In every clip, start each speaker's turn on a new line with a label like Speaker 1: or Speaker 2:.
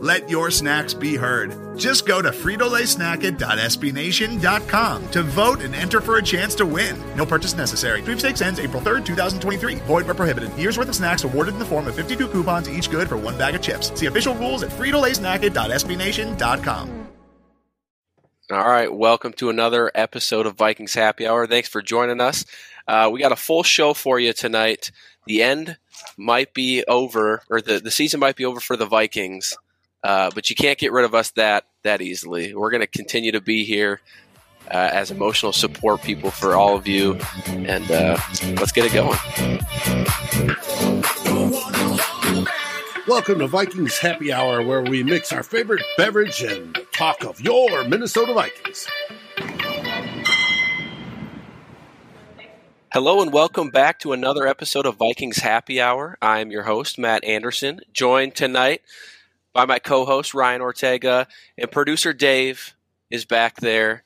Speaker 1: Let your snacks be heard. Just go to fritolaysnacket.sbnation.com to vote and enter for a chance to win. No purchase necessary. Sweepstakes ends April 3rd, 2023. Void where prohibited. Year's worth of snacks awarded in the form of 52 coupons, each good for one bag of chips. See official rules at fritolaysnacket.sbnation.com.
Speaker 2: All right, welcome to another episode of Vikings Happy Hour. Thanks for joining us. Uh, we got a full show for you tonight. The end might be over, or the, the season might be over for the Vikings. Uh, but you can't get rid of us that that easily. We're going to continue to be here uh, as emotional support people for all of you, and uh, let's get it going.
Speaker 3: Welcome to Vikings Happy Hour, where we mix our favorite beverage and talk of your Minnesota Vikings.
Speaker 2: Hello and welcome back to another episode of Vikings Happy Hour. I'm your host, Matt Anderson, joined tonight by my co-host Ryan Ortega and producer Dave is back there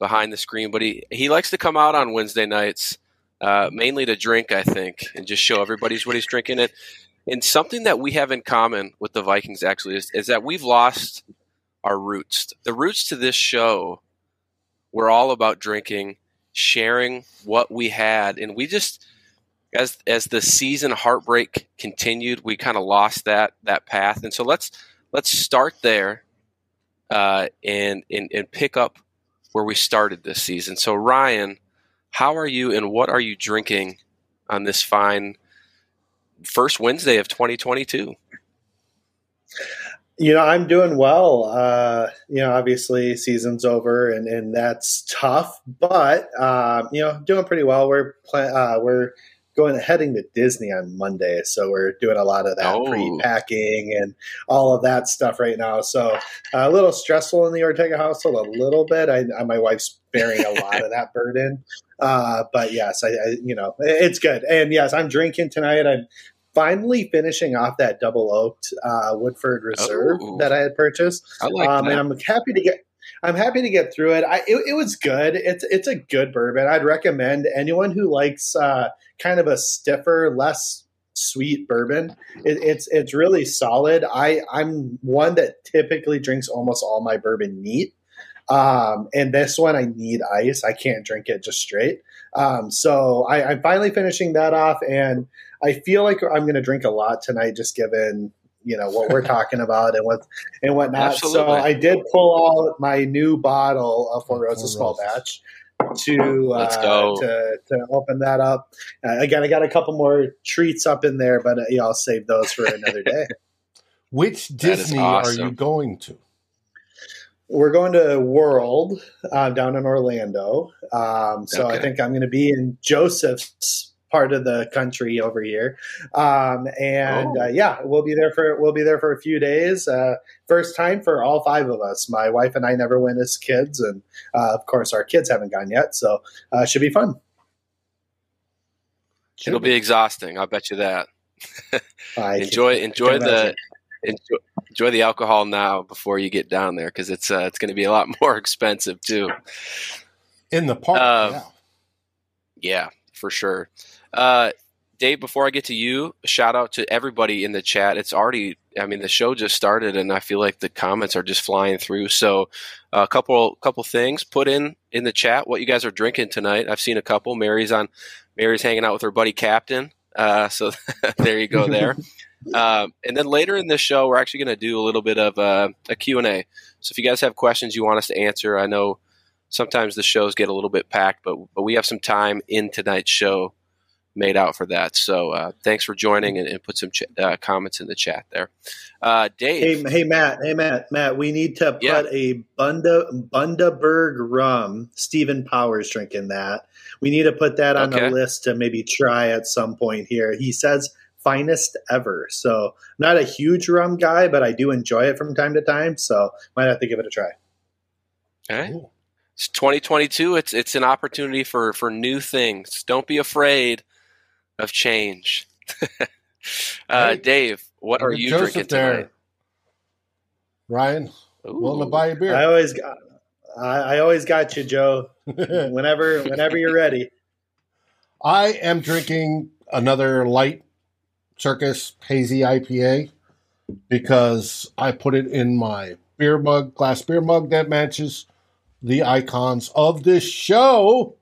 Speaker 2: behind the screen, but he he likes to come out on Wednesday nights uh, mainly to drink, I think, and just show everybody's what he's drinking. It and something that we have in common with the Vikings actually is, is that we've lost our roots. The roots to this show were all about drinking, sharing what we had, and we just as as the season heartbreak continued, we kind of lost that that path. And so let's let's start there uh, and, and and pick up where we started this season. So Ryan, how are you, and what are you drinking on this fine first Wednesday of 2022?
Speaker 4: You know, I'm doing well. Uh, you know, obviously season's over, and, and that's tough. But uh, you know, doing pretty well. We're pl- uh, we're going heading to Disney on Monday, so we're doing a lot of that oh. pre-packing and all of that stuff right now. So uh, a little stressful in the Ortega household, a little bit. I, I my wife's bearing a lot of that burden, uh, but yes, I, I, you know it's good. And yes, I'm drinking tonight. I'm finally finishing off that double oaked uh, Woodford Reserve oh. that I had purchased.
Speaker 2: I like um,
Speaker 4: And I'm happy to get I'm happy to get through it. I it, it, was good. It's it's a good bourbon. I'd recommend anyone who likes uh, kind of a stiffer, less sweet bourbon. It, it's it's really solid. I I'm one that typically drinks almost all my bourbon neat. Um, and this one I need ice. I can't drink it just straight. Um, so I, I'm finally finishing that off, and I feel like I'm going to drink a lot tonight, just given you know what we're talking about and what and whatnot. Absolutely. So I did pull out my new bottle of Four Roses Small Batch to uh, to to open that up. Uh, again, I got a couple more treats up in there, but uh, yeah, I'll save those for another day.
Speaker 3: Which Disney awesome. are you going to?
Speaker 4: We're going to World uh, down in Orlando. Um, so okay. I think I'm going to be in Joseph's part of the country over here. Um, and oh. uh, yeah, we'll be there for we'll be there for a few days. Uh, first time for all five of us. My wife and I never went as kids, and uh, of course our kids haven't gone yet, so uh, should be fun.
Speaker 2: Should It'll be. be exhausting. I'll bet you that. enjoy enjoy the enjoy, enjoy, the alcohol now before you get down there because it's uh, it's going to be a lot more expensive too.
Speaker 3: In the park, um, yeah.
Speaker 2: yeah, for sure. Uh, Dave, before I get to you, shout out to everybody in the chat. It's already, I mean, the show just started, and I feel like the comments are just flying through. So, a uh, couple couple things put in in the chat what you guys are drinking tonight. I've seen a couple. Mary's on. Mary's hanging out with her buddy Captain. Uh, so there you go there. um, and then later in this show, we're actually going to do a little bit of uh, a Q and A. So if you guys have questions you want us to answer, I know sometimes the shows get a little bit packed, but but we have some time in tonight's show made out for that. So uh, thanks for joining and, and put some ch- uh, comments in the chat there. Uh, Dave.
Speaker 4: Hey, hey, Matt. Hey, Matt. Matt, we need to put yeah. a Bunda Bundaberg rum. Stephen Powers drinking that. We need to put that on okay. the list to maybe try at some point here. He says finest ever. So, not a huge rum guy, but I do enjoy it from time to time. So, might have to give it a try.
Speaker 2: Okay. It's 2022. It's it's an opportunity for for new things. Don't be afraid of change. uh,
Speaker 3: Hey,
Speaker 2: Dave, what are you
Speaker 3: Joseph
Speaker 2: drinking
Speaker 3: there.
Speaker 2: tonight?
Speaker 3: Ryan, willing to buy a
Speaker 4: I
Speaker 3: beer?
Speaker 4: I always got, I, I always got you, Joe. Whenever, whenever you're ready.
Speaker 3: I am drinking another light circus hazy IPA because I put it in my beer mug, glass beer mug that matches the icons of this show.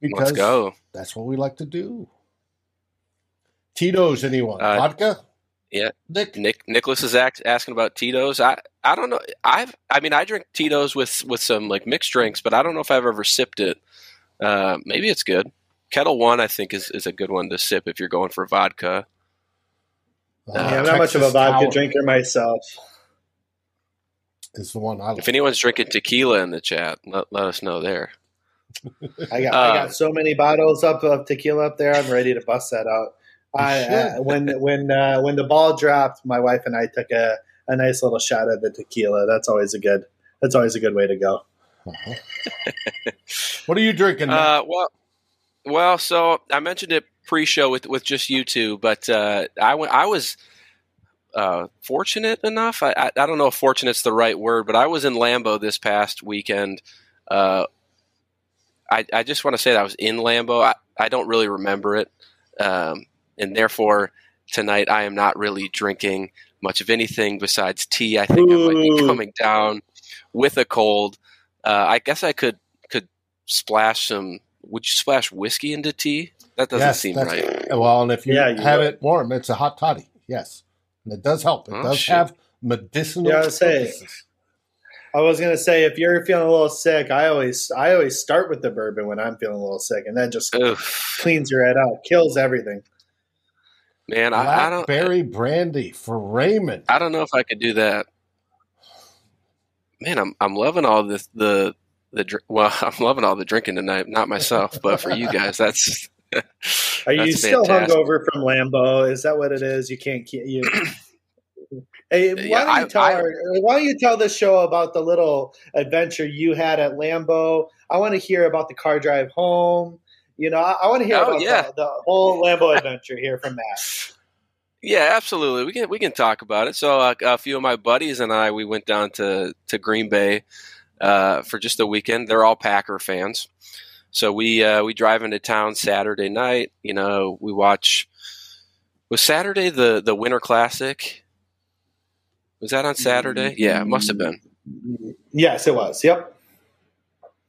Speaker 3: Because
Speaker 2: Let's go.
Speaker 3: that's what we like to do. Tito's, anyone?
Speaker 2: Uh,
Speaker 3: Vodka?
Speaker 2: yeah.
Speaker 3: Nick?
Speaker 2: Nick Nicholas is act, asking about Tito's. I I don't know. I've I mean I drink Tito's with with some like mixed drinks, but I don't know if I've ever sipped it. Uh, maybe it's good. Ketel One I think is, is a good one to sip if you're going for vodka.
Speaker 3: Uh,
Speaker 4: yeah, I'm not much of a vodka
Speaker 3: Tower
Speaker 4: drinker myself.
Speaker 3: Is the one I like.
Speaker 2: If anyone's drinking tequila in the chat, let, let us know there.
Speaker 4: I got,
Speaker 2: Uh,
Speaker 4: I got so many bottles up of tequila up there. I'm ready to bust that out. I, uh, when when uh, when the ball dropped, my wife and I took a, a nice little shot of the tequila. That's always a good. That's always a good way to go.
Speaker 3: Uh-huh. what are you drinking?
Speaker 2: Uh, well, well, so I mentioned it pre-show with with just you two, but uh, I went. I was uh, fortunate enough. I, I I don't know if fortunate's the right word, but I was in Lambeau this past weekend. Uh, I I just want to say that I was in Lambeau. I, I don't really remember it, um, and therefore tonight I am not really drinking much of anything besides tea. I think I might be coming down with a cold. Uh, I guess I could could splash some. Would you splash whiskey into tea? That doesn't
Speaker 3: Yes,
Speaker 2: seem right.
Speaker 3: Well, and if you
Speaker 4: Yeah, you
Speaker 3: have
Speaker 4: would.
Speaker 3: it warm, it's a hot toddy. Yes, and it does help. It
Speaker 2: Oh,
Speaker 3: does
Speaker 2: shit.
Speaker 3: have medicinal.
Speaker 4: Yeah, I was saying.
Speaker 3: purposes.
Speaker 4: I was gonna say if you're feeling a little sick, I always I always start with the bourbon when I'm feeling a little sick, and that just
Speaker 2: Oof.
Speaker 4: cleans your head out, kills everything.
Speaker 2: Man, I, I don't.
Speaker 3: Blackberry brandy for Raymond.
Speaker 2: I don't know if I could do that. Man, I'm I'm loving all this the the dr- well, I'm loving all the drinking tonight. Not myself, but for you guys, that's.
Speaker 4: Are you
Speaker 2: that's
Speaker 4: still
Speaker 2: fantastic.
Speaker 4: hungover from Lambeau? Is that what it is? You can't keep you. Hey, why
Speaker 2: Yeah,
Speaker 4: don't you
Speaker 2: I-
Speaker 4: tell
Speaker 2: I-
Speaker 4: our, why don't you tell the show about the little adventure you had at Lambeau? I want to hear about the car drive home. You know, I, I want to hear
Speaker 2: Oh,
Speaker 4: about
Speaker 2: yeah.
Speaker 4: the, the whole Lambeau adventure here from Matt.
Speaker 2: Yeah, absolutely. We can we can talk about it. So uh, a few of my buddies and I we went down to to Green Bay uh, for just a weekend. They're all Packer fans, so we uh, we drive into town Saturday night. You know, we watch. Was Saturday the the Winter Classic? Was that on Saturday? Yeah, it must have been.
Speaker 4: Yes, it was. Yep.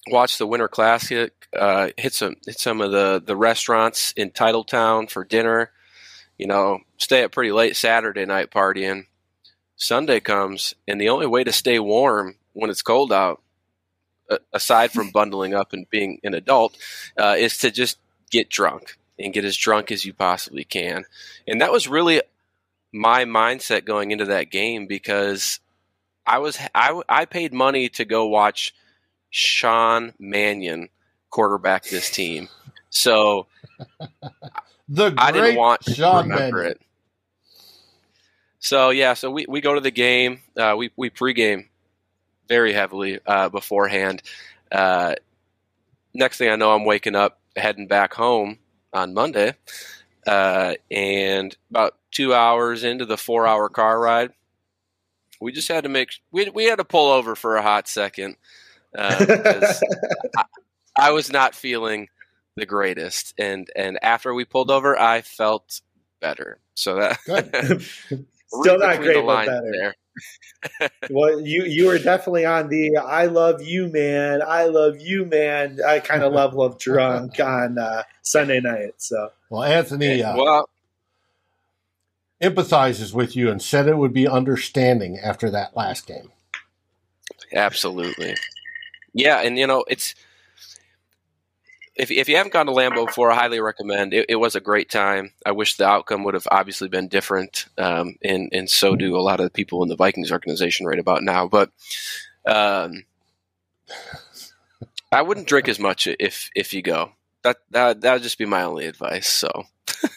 Speaker 2: Watch the Winter Classic. Uh, hit some hit some of the the restaurants in Titletown for dinner. You know, stay up pretty late Saturday night partying. Sunday comes, and the only way to stay warm when it's cold out, uh, aside from bundling up and being an adult, uh, is to just get drunk and get as drunk as you possibly can. And that was really my mindset going into that game because I was I, I paid money to go watch Sean Mannion quarterback this team. So
Speaker 3: The
Speaker 2: I didn't want to
Speaker 3: Sean
Speaker 2: remember
Speaker 3: Mannion.
Speaker 2: it. So yeah, so we, we go to the game. Uh, we we pregame very heavily uh, beforehand. Uh, next thing I know, I'm waking up, heading back home on Monday, uh, and about two hours into the four hour car ride, we just had to make we we had to pull over for a hot second uh, because I was not feeling the greatest, and and after we pulled over, I felt better. So that
Speaker 4: Still
Speaker 2: read
Speaker 4: not great, but better.
Speaker 2: There.
Speaker 4: well, you you were definitely on the "I love you, man, I love you, man" I kind of level of drunk on uh, Sunday night. So
Speaker 3: Well, Anthony uh,
Speaker 2: Well,
Speaker 3: empathizes with you and said it would be understanding after that last game.
Speaker 2: absolutely. Yeah, and you know it's if if you haven't gone to Lambeau before, I highly recommend. It, it was a great time. I wish the outcome would have obviously been different, um, and and so do a lot of the people in the Vikings organization right about now. But um, I wouldn't drink as much if if you go. That that that would just be my only advice. So.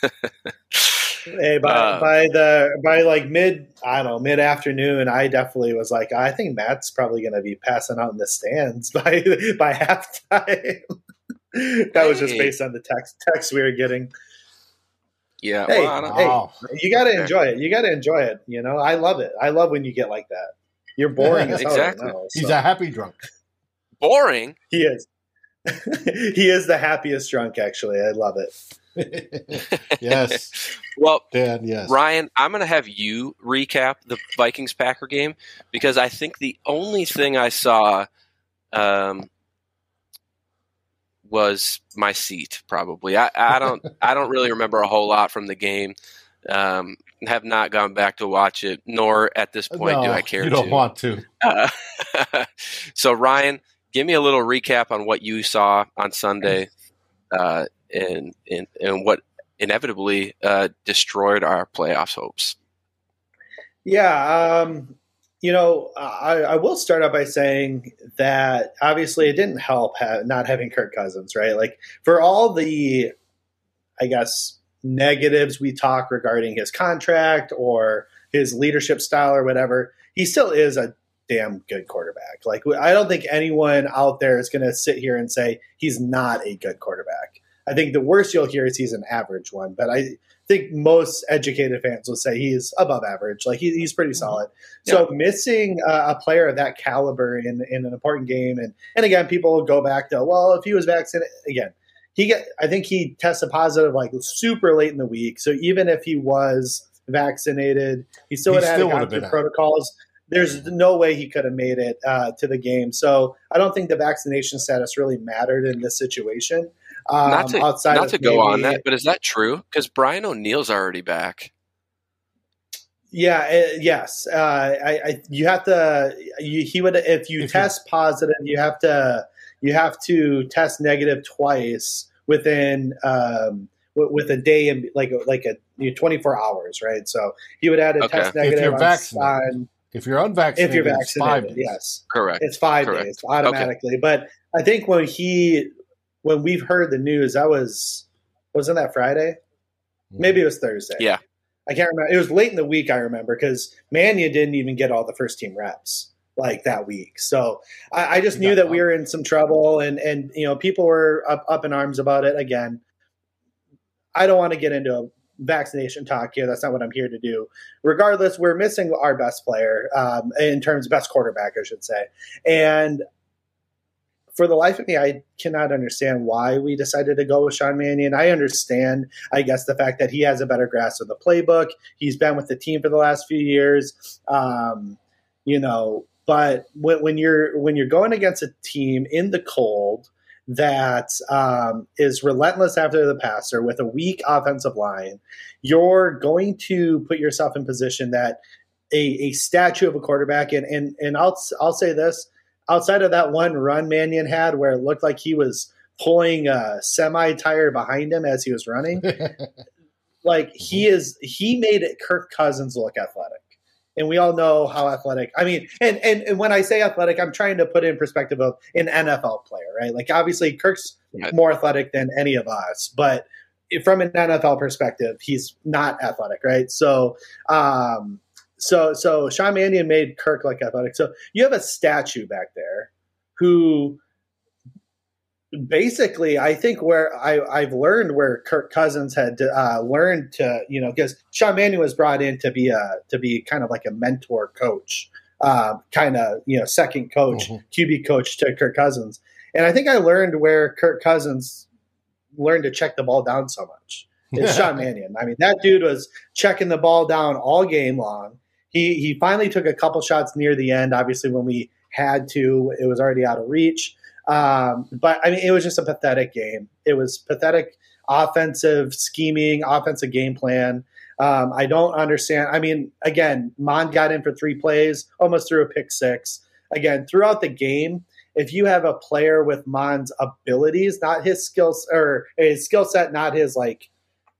Speaker 4: Hey, by,
Speaker 2: Uh,
Speaker 4: by the by like mid I don't know mid afternoon, I definitely was like, I think Matt's probably going to be passing out in the stands by by halftime. that was just based on the text text we were getting.
Speaker 2: Yeah,
Speaker 4: Hey,
Speaker 2: well,
Speaker 4: hey,
Speaker 3: Wow.
Speaker 4: You got to enjoy it. You got to enjoy it. You know, I love it. I love when you get like that. You're boring as hell right
Speaker 2: Exactly.
Speaker 4: now,
Speaker 3: He's a happy drunk.
Speaker 2: boring.
Speaker 4: he is. he is the happiest drunk. Actually, I love it.
Speaker 3: yes,
Speaker 2: Well,
Speaker 3: Dad. Yes.
Speaker 2: Ryan, I'm going to have you recap the Vikings Packer game because I think the only thing I saw um, was my seat. Probably, I, I don't, I don't really remember a whole lot from the game. Um, have not gone back to watch it, nor at this point do I care
Speaker 3: You don't
Speaker 2: to.
Speaker 3: want to.
Speaker 2: Uh, so, Ryan, give me a little recap on what you saw on Sunday, uh, and and and what inevitably uh, destroyed our playoffs hopes.
Speaker 4: Yeah, um, you know, I, I will start out by saying that obviously it didn't help ha- not having Kirk Cousins, right? Like for all the, I guess, negatives we talk regarding his contract or his leadership style or whatever, he still is a damn good quarterback. Like I don't think anyone out there is going to sit here and say he's not a good quarterback. I think the worst you'll hear is he's an average one, but I think most educated fans will say he's above average. Like he, he's pretty solid. So missing uh, a player of that caliber in, in an important game, and and again, people will go back to well, if he was vaccinated again, he get. I think he tested positive like super late in the week. So even if he was vaccinated, he still would have
Speaker 3: still
Speaker 4: had to
Speaker 3: would've
Speaker 4: through
Speaker 3: been out.
Speaker 4: protocols. There's no way he could have made it uh, to the game. So I don't think the vaccination status really mattered in this situation. Um,
Speaker 2: not to
Speaker 4: outside
Speaker 2: not
Speaker 4: of
Speaker 2: to go on that, but is that true? Because Brian O'Neill's already back.
Speaker 4: Yeah. uh, yes. Uh, I, I. You have to. You, he would. If you
Speaker 3: If you-
Speaker 4: test positive, you have to. You have to test negative twice within um, with, with a day and like like a you know, 24 hours, right? So he would add a
Speaker 2: Okay.
Speaker 4: test
Speaker 3: If
Speaker 4: negative
Speaker 3: you're
Speaker 4: on-
Speaker 3: vaccinated.
Speaker 4: on
Speaker 3: If you're unvaccinated,
Speaker 4: if you're
Speaker 3: it's five
Speaker 4: vaccinated.
Speaker 3: days.
Speaker 4: Yes.
Speaker 2: Correct.
Speaker 4: It's five
Speaker 2: Correct.
Speaker 4: days automatically. But I think when he when we've heard the news, that was wasn't that Friday? Maybe it was Thursday.
Speaker 2: Yeah.
Speaker 4: I can't remember. It was late in the week, I remember, because Mannion didn't even get all the first team reps like that week. So I, I just knew that we were in some trouble and and you know, people were up up in arms about it again. I don't want to get into a vaccination talk here. That's not what I'm here to do. Regardless, we're missing our best player um, in terms of best quarterback, I should say. And for the life of me, I cannot understand why we decided to go with Sean Mannion. I understand, I guess, the fact that he has a better grasp of the playbook. He's been with the team for the last few years, um, you know. But when, when you're when you're going against a team in the cold that um, is relentless after the passer with a weak offensive line, you're going to put yourself in position that a, a statue of a quarterback and and and I'll I'll say this outside of that one run Mannion had where it looked like he was pulling a semi tire behind him as he was running, like he is he made it Kirk Cousins look athletic. And we all know how athletic. I mean, and, and and when I say athletic, I'm trying to put it in perspective of an NFL player, right? Like obviously Kirk's more athletic than any of us, but from an NFL perspective, he's not athletic, right? So um so so Sean Mannion made Kirk like athletic. So you have a statue back there who basically I think where I, I've learned where Kirk Cousins had uh, learned to you know because Sean Mannion was brought in to be a to be kind of like a mentor coach, uh, kind of you know second coach
Speaker 3: Mhm.
Speaker 4: QB coach to Kirk Cousins, and I think I learned where Kirk Cousins learned to check the ball down so much. It's Sean Mannion. I mean, that dude was checking the ball down all game long. He he finally took a couple shots near the end. Obviously, when we had to, it was already out of reach. Um, but I mean, it was just a pathetic game. It was pathetic offensive scheming, offensive game plan. Um, I don't understand. I mean, again, Mond got in for three plays, almost threw a pick six. Again, throughout the game, if you have a player with Mond's abilities, not his skills or his skill set, not his like,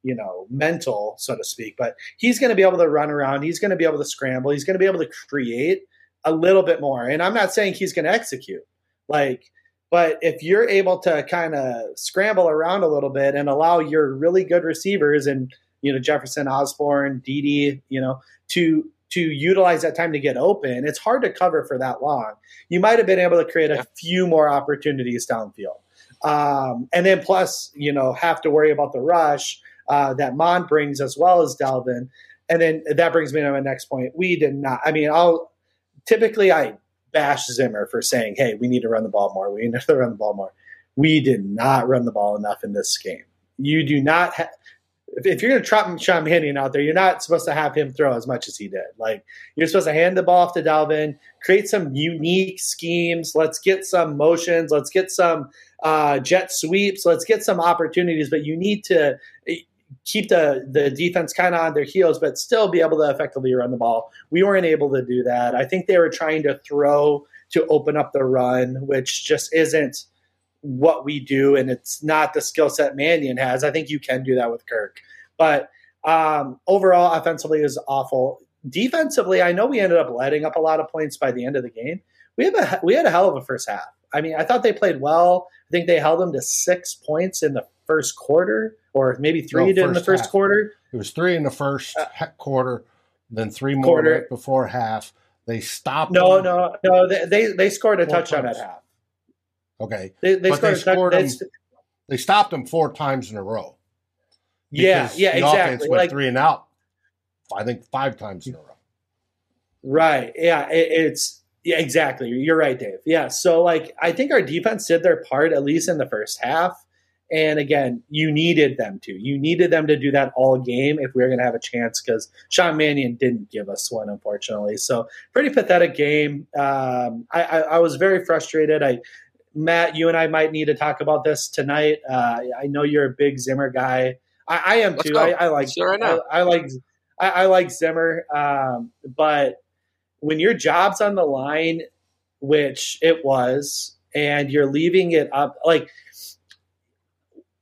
Speaker 4: you know, mental, so to speak, but he's going to be able to run around. He's going to be able to scramble. He's going to be able to create a little bit more. And I'm not saying he's going to execute. Like, but if you're able to kind of scramble around a little bit and allow your really good receivers and you know Jefferson, Osborn, Dede, you know, to to utilize that time to get open. It's hard to cover for that long. You might have been able to create a few more opportunities downfield, um, and then plus you know have to worry about the rush uh, that Mond brings as well as Dalvin. And then that brings me to my next point. We did not. I mean, I'll typically I bash Zimmer for saying, "Hey, we need to run the ball more. We need to run the ball more." We did not run the ball enough in this game. You do not. Ha- if you're going to trap Sean Mannion out there, you're not supposed to have him throw as much as he did. Like you're supposed to hand the ball off to Dalvin, create some unique schemes. Let's get some motions. Let's get some uh, jet sweeps. Let's get some opportunities. But you need to keep the the defense kind of on their heels, but still be able to effectively run the ball. We weren't able to do that. I think they were trying to throw to open up the run, which just isn't what we do, and it's not the skill set Mannion has. I think you can do that with Kirk, but um, overall, offensively is awful. Defensively, I know we ended up letting up a lot of points by the end of the game. We have a we had a hell of a first half. I mean, I thought they played well. I think they held them to six points in the first quarter, or maybe three no, in the first half. quarter.
Speaker 3: It was three in the first uh, quarter, then three more right before half. They stopped.
Speaker 4: No, them. no, no. They, they, they scored a touchdown times. at half.
Speaker 3: Okay,
Speaker 4: they, they scored,
Speaker 3: they, scored them, they stopped them four times in a row.
Speaker 4: Yeah, yeah,
Speaker 3: the
Speaker 4: exactly.
Speaker 3: Offense went like, three and out. I think five times in a row.
Speaker 4: Right. Yeah. It, it's yeah, exactly. You're right, Dave. Yeah. So like I think our defense did their part at least in the first half. And again, you needed them to. You needed them to do that all game if we were going to have a chance because Sean Mannion didn't give us one, unfortunately. So pretty pathetic game. Um, I, I, I, was very frustrated. I Matt, you and I might need to talk about this tonight. Uh, I know you're a big Zimmer guy. I, I am Let's too. I, I, like I, I, like I, like Zimmer, um, but when your job's on the line, which it was, and you're leaving it up, like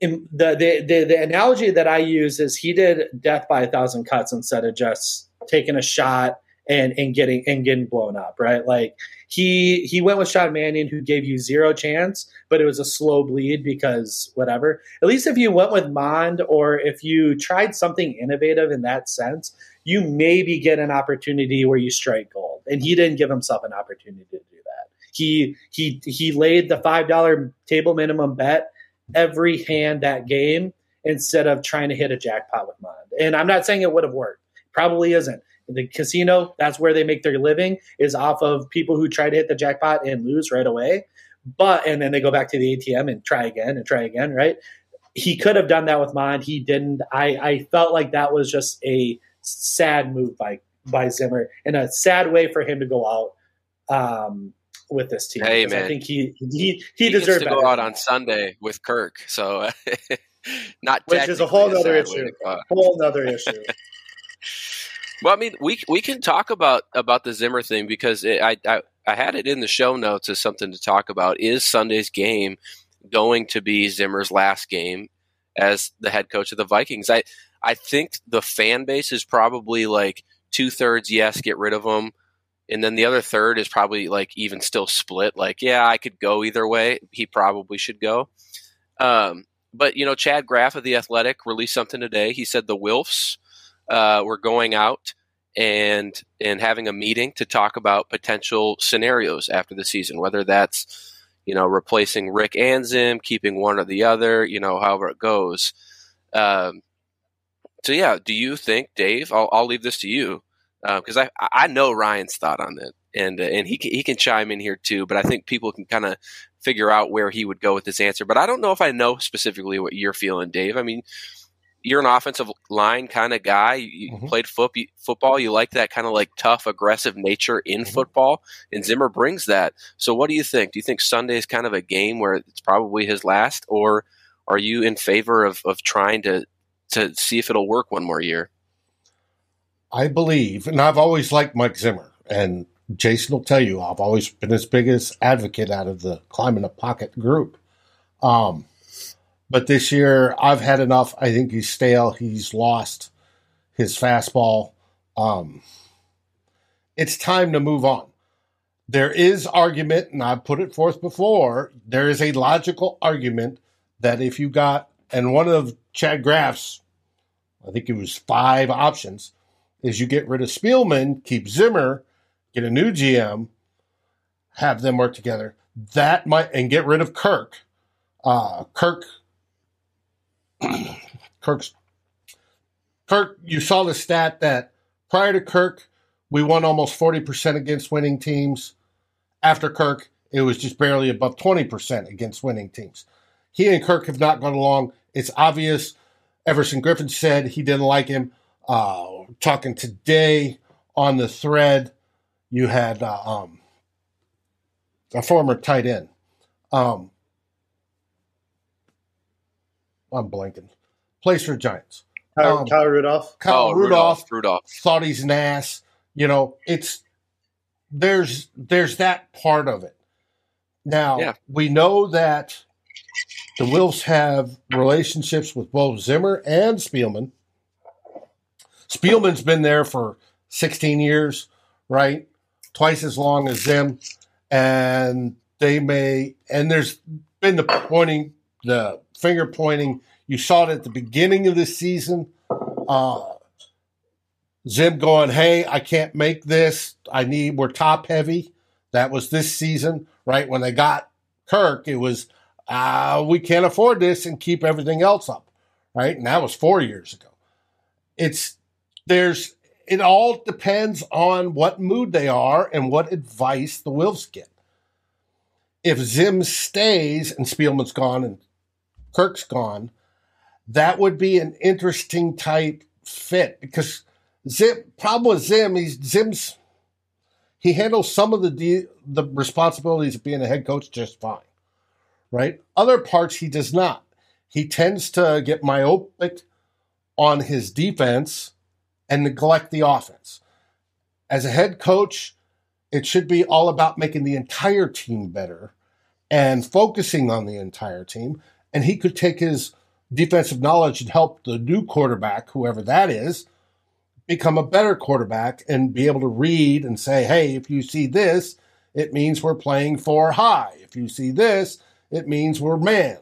Speaker 4: the, the, the the analogy that I use is he did death by a thousand cuts instead of just taking a shot and and getting and getting blown up, right? Like he he went with Sean Mannion, who gave you zero chance, but it was a slow bleed because whatever. At least if you went with Mond or if you tried something innovative in that sense, you maybe get an opportunity where you strike gold. And he didn't give himself an opportunity to do that. He he he laid the five dollar table minimum bet every hand that game instead of trying to hit a jackpot with Mond. And I'm not saying it would have worked. Probably isn't the casino that's where they make their living is off of people who try to hit the jackpot and lose right away but and then they go back to the atm and try again and try again right he could have done that with Mond. He didn't. I, I felt like that was just a sad move by by Zimmer and a sad way for him to go out um, with this team.
Speaker 2: Hey man,
Speaker 4: I think he he he, he deserved
Speaker 2: to go out on Sunday with Kirk. So not
Speaker 4: which is a whole other issue. Whole other issue.
Speaker 2: Well, I mean, we we can talk about about the Zimmer thing because it, I, I I had it in the show notes as something to talk about. Is Sunday's game going to be Zimmer's last game as the head coach of the Vikings? I I think the fan base is probably like two thirds yes, get rid of him, and then the other third is probably like even still split. Like, yeah, I could go either way. He probably should go. Um, but you know, Chad Graff of the Athletic released something today. He said the Wilfs uh, we're going out and and having a meeting to talk about potential scenarios after the season, whether that's you know replacing Rick and Zim, keeping one or the other, you know, however it goes. Um, so yeah, do you think, Dave? I'll, I'll leave this to you because uh, I I know Ryan's thought on it, and uh, and he can, he can chime in here too. But I think people can kind of figure out where he would go with this answer. But I don't know if I know specifically what you're feeling, Dave. I mean, you're an offensive line kind of guy. You mm-hmm. played foot, football. You like that kind of like tough, aggressive nature in mm-hmm. football, and Zimmer brings that. So, what do you think? Do you think Sunday is kind of a game where it's probably his last, or are you in favor of, of trying to to see if it'll work one more year?
Speaker 3: I believe, and I've always liked Mike Zimmer, and Jason will tell you, I've always been his biggest advocate out of the climbing the pocket group. Um, but this year, I've had enough. I think he's stale. He's lost his fastball. Um, it's time to move on. There is argument, and I've put it forth before. There is a logical argument that if you got, and one of Chad Graff's I think it was five options, is you get rid of Spielman, keep Zimmer, get a new GM, have them work together. That might and get rid of Kirk. Uh, Kirk, Kirk's Kirk. You saw the stat that prior to Kirk, we won almost forty percent against winning teams. After Kirk, it was just barely above twenty percent against winning teams. He and Kirk have not gone along. It's obvious. Everson Griffen said he didn't like him. Uh, talking today on the thread, you had uh, um, a former tight end. Um, I'm blanking. Plays for Giants.
Speaker 4: Kyle,
Speaker 3: Um,
Speaker 4: Kyle Rudolph.
Speaker 3: Kyle
Speaker 2: oh,
Speaker 3: Rudolph,
Speaker 2: Rudolph. Rudolph.
Speaker 3: thought he's an ass. You know, it's there's there's that part of it. Now
Speaker 2: Yeah.
Speaker 3: we know that the Wilfs have relationships with both Zimmer and Spielman. Spielman's been there for 16 years, right? Twice as long as Zim, and they may and there's been the pointing, the finger pointing. You saw it at the beginning of the season. Uh, Zim going, hey, I can't make this. I need, we're top heavy. That was this season, right? When they got Kirk, it was, uh, we can't afford this and keep everything else up, right? And that was four years ago. It's, there's, it all depends on what mood they are and what advice the Wilfs get. If Zim stays and Spielman's gone and Kirk's gone, that would be an interesting type fit because Zim problem with Zim, he's Zim's he handles some of the de- the responsibilities of being a head coach just fine, right? Other parts he does not. He tends to get myopic on his defense and neglect the offense. As a head coach, it should be all about making the entire team better and focusing on the entire team. And he could take his defensive knowledge and help the new quarterback, whoever that is, become a better quarterback and be able to read and say, hey, if you see this, it means we're playing four high. If you see this, it means we're man,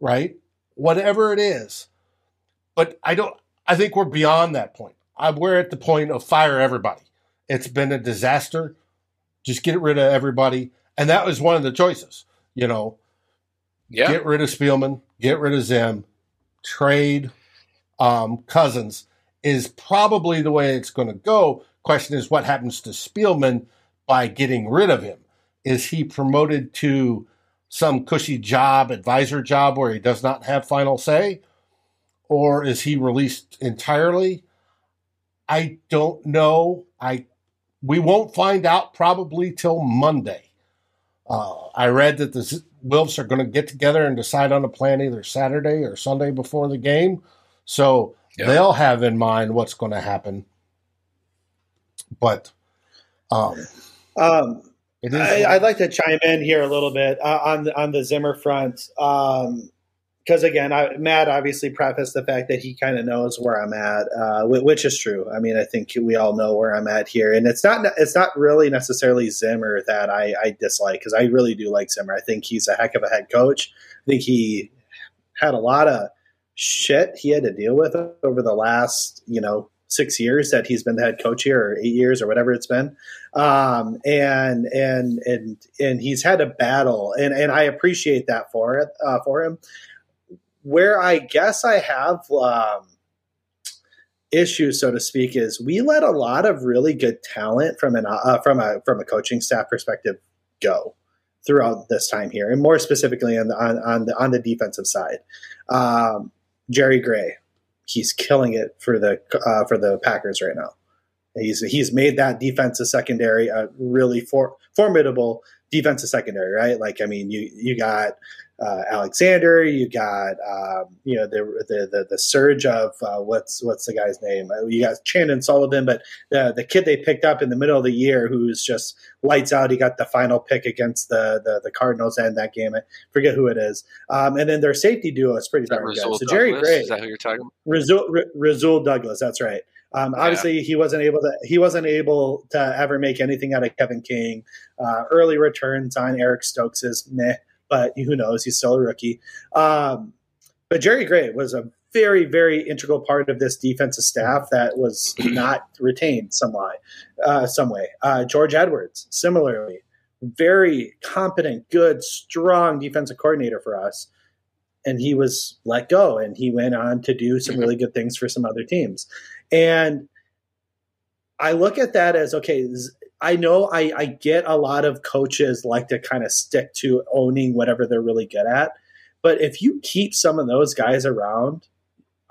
Speaker 3: right? Whatever it is. But I don't, I think we're beyond that point. I, we're at the point of fire everybody. It's been a disaster. Just get rid of everybody. And that was one of the choices, you know,
Speaker 2: Yeah.
Speaker 3: get rid of Spielman, get rid of Zim, trade um, Cousins is probably the way it's going to go. Question is, what happens to Spielman by getting rid of him? Is he promoted to some cushy job, advisor job, where he does not have final say, or is he released entirely? I don't know. I we won't find out probably till Monday. Uh, I read that the Z- Wilfs are going to get together and decide on a plan either Saturday or Sunday before the game. So
Speaker 2: Yeah.
Speaker 3: they'll have in mind what's going to happen. But um,
Speaker 4: Um,
Speaker 3: it is.
Speaker 4: I, I'd like to chime in here a little bit uh, on the, on the Zimmer front, because again, I, Matt obviously prefaced the fact that he kind of knows where I'm at, uh, which is true. I mean, I think we all know where I'm at here, and it's not it's not really necessarily Zimmer that I, I dislike because I really do like Zimmer. I think he's a heck of a head coach. I think he had a lot of shit he had to deal with over the last you know six years that he's been the head coach here or eight years or whatever it's been um, and and and and he's had a battle, and and I appreciate that for it uh, for him. Where I guess I have um, issues, so to speak, is we let a lot of really good talent from an uh, from a from a coaching staff perspective go throughout this time here, and more specifically on the on, on the on the defensive side. Um, Jerry Gray, he's killing it for the uh, for the Packers right now. He's he's made that defensive secondary a really for, formidable defensive secondary, right? Like I mean, you you got uh, Alexander, you got um, you know the, the the the surge of uh, what's what's the guy's name? Uh, You got Chandon Sullivan, but the the kid they picked up in the middle of the year who's just lights out. He got the final pick against the the, the Cardinals and that game. I forget who it is. Um, and then their safety duo is pretty darn good. So Jerry
Speaker 2: Douglas?
Speaker 4: Gray,
Speaker 2: Is that who you're talking about?
Speaker 4: Rasul, R- Rasul Douglas. That's right. Um,
Speaker 2: Yeah.
Speaker 4: obviously, he wasn't able to. He wasn't able to ever make anything out of Kevin King. Uh, early returns on Eric Stokes is meh, but who knows? He's still a rookie. Um, but Jerry Gray was a very, very integral part of this defensive staff that was not retained some way. Uh, some way. Uh, George Edwards, similarly, very competent, good, strong defensive coordinator for us. And he was let go and he went on to do some really good things for some other teams. And I look at that as okay, I know I, I get a lot of coaches like to kind of stick to owning whatever they're really good at. But if you keep some of those guys around,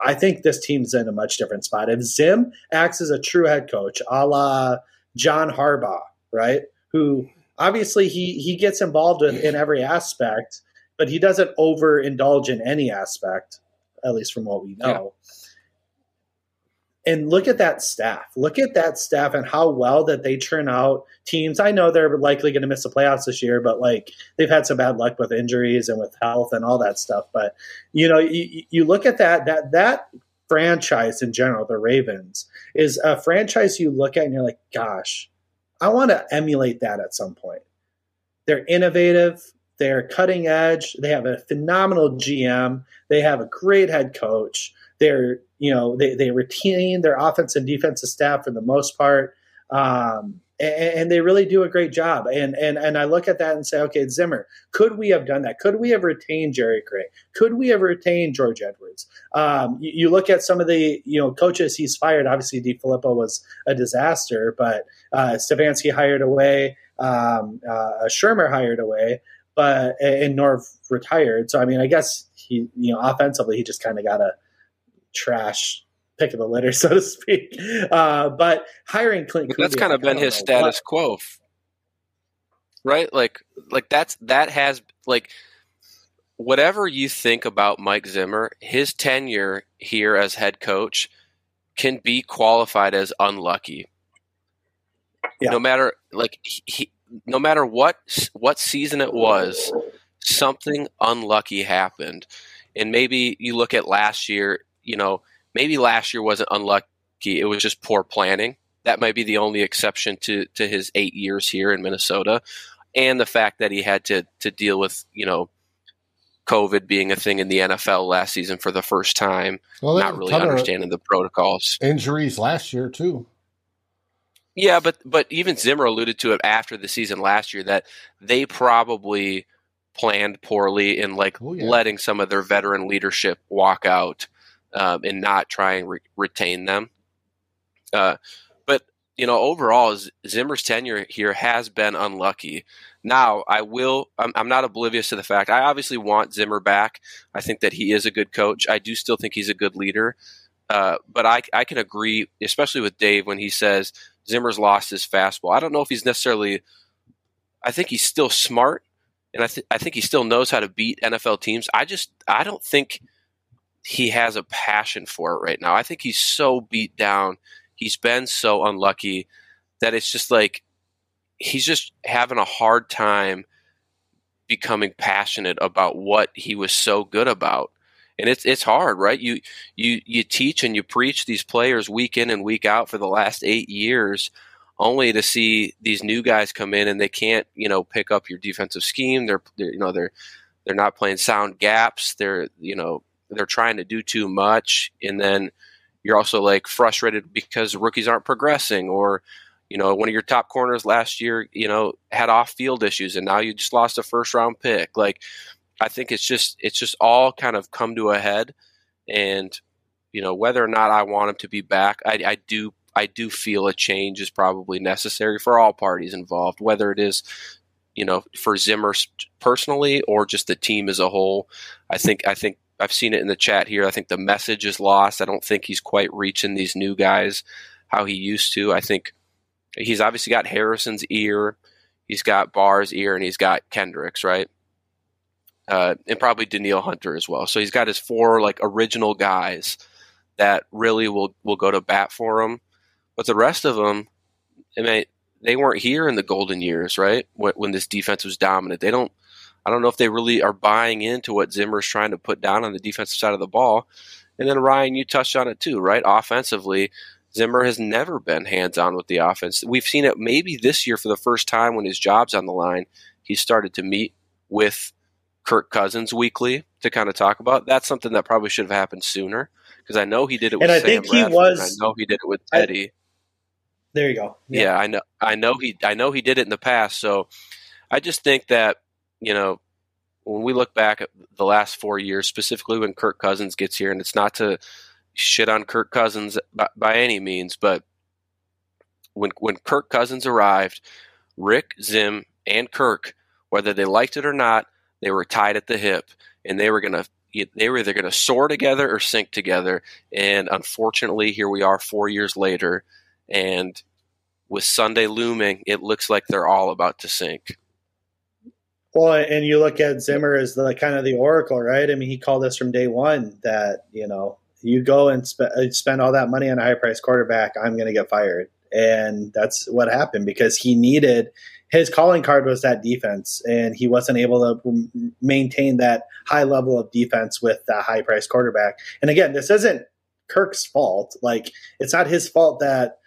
Speaker 4: I think this team's in a much different spot. If Zim acts as a true head coach, a la John Harbaugh, right? Who obviously he he gets involved in, in every aspect, but he doesn't overindulge in any aspect, at least from what we know. And look at that staff. Look at that staff and how well that they turn out teams. I know they're likely going to miss the playoffs this year, but like they've had some bad luck with injuries and with health and all that stuff. But you know, you, you look at that that that franchise in general, the Ravens, is a franchise you look at and you're like, gosh, I want to emulate that at some point. They're innovative, they're cutting edge, they have a phenomenal GM, they have a great head coach. They're, you know, they, they retain their offense and defensive staff for the most part. Um, and, they really do a great job. And and and I look at that and say, okay, Zimmer, could we have done that? Could we have retained Jerry Gray? Could we have retained George Edwards? Um, you, you, look at some of the you know coaches he's fired. Obviously, d DeFilippo was a disaster, but uh, Stefanski hired away, um, uh, Shurmur hired away, but and Norv retired. So I mean, I guess he you know offensively he just kind of got a trash pick of the litter, so to speak. Uh, but hiring Klint,
Speaker 2: that's kind of been his status what. quo, right? Like, like that's that has like whatever you think about Mike Zimmer, his tenure here as head coach can be qualified as unlucky. Yeah. No matter like he, no matter what what season it was, something unlucky happened. And maybe you look at last year, you know, maybe last year wasn't unlucky. It was just poor planning. That might be the only exception to, to his eight years here in Minnesota. And the fact that he had to, to deal with, you know, COVID being a thing in the NFL last season for the first time, well, not really understanding the protocols.
Speaker 3: Injuries last year too.
Speaker 2: Yeah, but but even Zimmer alluded to it after the season last year that they probably planned poorly in like oh, yeah. letting some of their veteran leadership walk out um, and not try and re- retain them. Uh, but you know, overall, Zimmer's tenure here has been unlucky. Now, I will. I'm, I'm, not oblivious to the fact. I obviously want Zimmer back. I think that he is a good coach. I do still think he's a good leader. Uh, but I, I can agree, especially with Dave when he says Zimmer's lost his fastball. I don't know if he's necessarily. I think he's still smart, and I, th- I think he still knows how to beat NFL teams. I just I don't think he has a passion for it right now. I think he's so beat down. He's been so unlucky that it's just like he's just having a hard time becoming passionate about what he was so good about. And it's it's hard, right? You you you teach and you preach these players week in and week out for the last 8 years only to see these new guys come in and they can't, you know, pick up your defensive scheme. They're, they're you know, they're they're not playing sound gaps. They're, you know, they're trying to do too much, and then you're also like frustrated because rookies aren't progressing, or you know one of your top corners last year, you know, had off field issues, and now you just lost a first round pick. Like, I think it's just it's just all kind of come to a head, and you know whether or not I want him to be back, I, I do I do feel a change is probably necessary for all parties involved, whether it is you know for Zimmer personally or just the team as a whole. I think I think I've seen it in the chat here. I think the message is lost. I don't think he's quite reaching these new guys how he used to. I think he's obviously got Harrison's ear, he's got Barr's ear, and he's got Kendricks, right? Uh, and probably Danielle Hunter as well. So he's got his four like original guys that really will will go to bat for him. But the rest of them, I mean, they weren't here in the golden years, right? When, when this defense was dominant, they don't I don't know if they really are buying into what Zimmer's trying to put down on the defensive side of the ball. And then Ryan, you touched on it too, right? Offensively, Zimmer has never been hands on with the offense. We've seen it maybe this year for the first time when his job's on the line. He started to meet with Kirk Cousins weekly to kind of talk about. That's something that probably should have happened sooner because I know he did it with
Speaker 4: And I
Speaker 2: Sam
Speaker 4: think he
Speaker 2: Bradford,
Speaker 4: was-
Speaker 2: and I know he did it with
Speaker 4: I-
Speaker 2: Teddy.
Speaker 4: There you go.
Speaker 2: yeah. I know. I know he. I know he did it in the past. So I just think that you know when we look back at the last four years, specifically when Kirk Cousins gets here, and it's not to shit on Kirk Cousins by, by any means, but when when Kirk Cousins arrived, Rick, Zim, and Kirk, whether they liked it or not, they were tied at the hip, and they were gonna they were either gonna soar together or sink together. And unfortunately, here we are four years later, and with Sunday looming, it looks like they're all about to sink.
Speaker 4: Well, and you look at Zimmer as the kind of the oracle, right? I mean, he called us from day one that you know you go and spe- uh, spend all that money on a high price quarterback, I'm going to get fired, and that's what happened because he needed his calling card was that defense, and he wasn't able to maintain that high level of defense with that high price quarterback. And again, this isn't Kirk's fault. Like it's not his fault that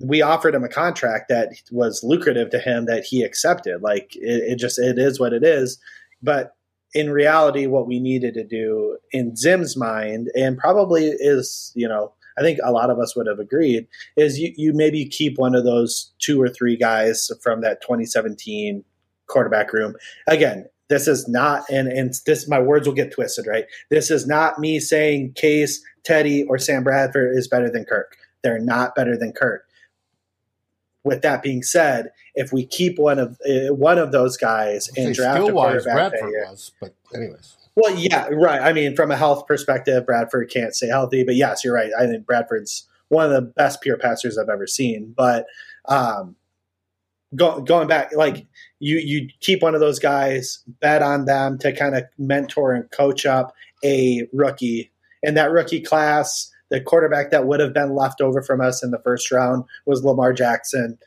Speaker 4: we offered him a contract that was lucrative to him that he accepted. Like it, it just it is what it is. But in reality, what we needed to do in Zim's mind, and probably is, you know, I think a lot of us would have agreed, is you, you maybe keep one of those two or three guys from that 2017 quarterback room. Again, this is not, and, and this, my words will get twisted, right? This is not me saying Case, Teddy, or Sam Bradford is better than Kirk. They're not better than Kirk with that being said, if we keep one of uh, one of those guys and draft a quarterback that
Speaker 3: Bradford
Speaker 4: year,
Speaker 3: was, but anyways.
Speaker 4: well, yeah, right. I mean, from a health perspective, Bradford can't stay healthy, but yes, you're right. I think Bradford's one of the best pure passers I've ever seen. But um, go, going back, like you, you keep one of those guys, bet on them to kind of mentor and coach up a rookie, and that rookie class. The quarterback that would have been left over from us in the first round was Lamar Jackson.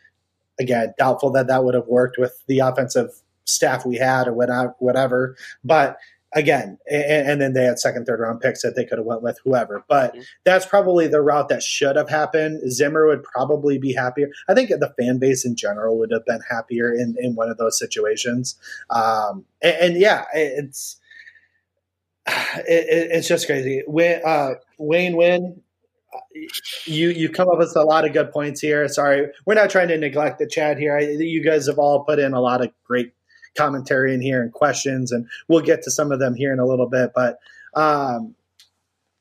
Speaker 4: Again, doubtful that that would have worked with the offensive staff we had or whatever. But again, and, and, then they had second, third round picks that they could have went with whoever. But
Speaker 2: Mhm.
Speaker 4: that's probably the route that should have happened. Zimmer would probably be happier. I think the fan base in general would have been happier in, in one of those situations. Um, and, and yeah, it's it, it's just crazy. When, uh, Wayne Win, you you come up with a lot of good points here. Sorry, we're not trying to neglect the chat here. I, you guys have all put in a lot of great commentary in here and questions, and we'll get to some of them here in a little bit. But um,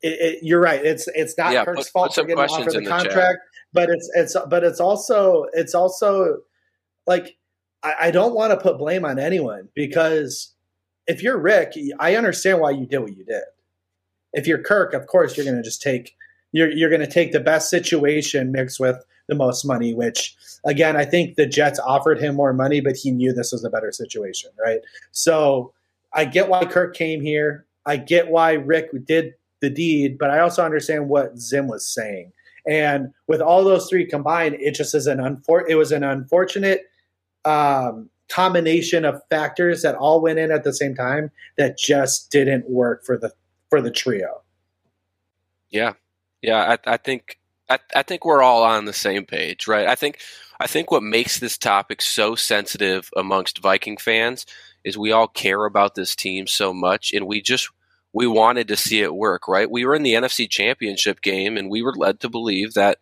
Speaker 4: it, it, you're right. It's it's not
Speaker 2: Yeah,
Speaker 4: Kirk's
Speaker 2: put-
Speaker 4: fault
Speaker 2: put
Speaker 4: for getting offered
Speaker 2: questions
Speaker 4: the
Speaker 2: the chat.
Speaker 4: contract, but it's it's but it's also it's also like I, I don't want to put blame on anyone because if you're Rick, I understand why you did what you did. If you're Kirk, of course you're going to just take you're you're going to take the best situation mixed with the most money. Which again, I think the Jets offered him more money, but he knew this was a better situation, right? So I get why Kirk came here. I get why Rick did the deed, but I also understand what Zim was saying. And with all those three combined, it just is an unfor- it was an unfortunate um, combination of factors that all went in at the same time that just didn't work for the for the trio.
Speaker 2: Yeah, yeah. I, I think I, I think we're all on the same page, right? I think I think what makes this topic so sensitive amongst Viking fans is we all care about this team so much, and we just we wanted to see it work, right? We were in the NFC Championship game, and we were led to believe that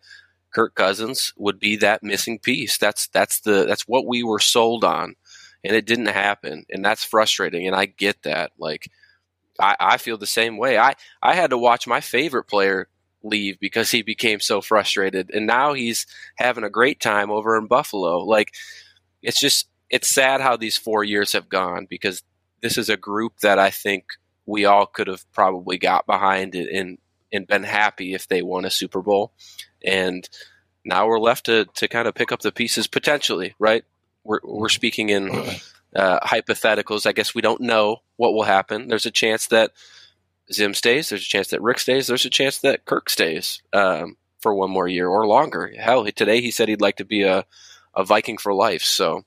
Speaker 2: Kirk Cousins would be that missing piece. That's that's the that's what we were sold on, and it didn't happen, and that's frustrating. And I get that. Like, I, I feel the same way. I I had to watch my favorite player leave because he became so frustrated, and now he's having a great time over in Buffalo. Like, it's just it's sad how these four years have gone because this is a group that I think we all could have probably got behind and and been happy if they won a Super Bowl. And now we're left to, to kind of pick up the pieces potentially, right? We're, we're speaking in uh, hypotheticals. I guess we don't know what will happen. There's a chance that Zim stays. There's a chance that Rick stays. There's a chance that Kirk stays um, for one more year or longer. Hell, today he said he'd like to be a, a Viking for life. So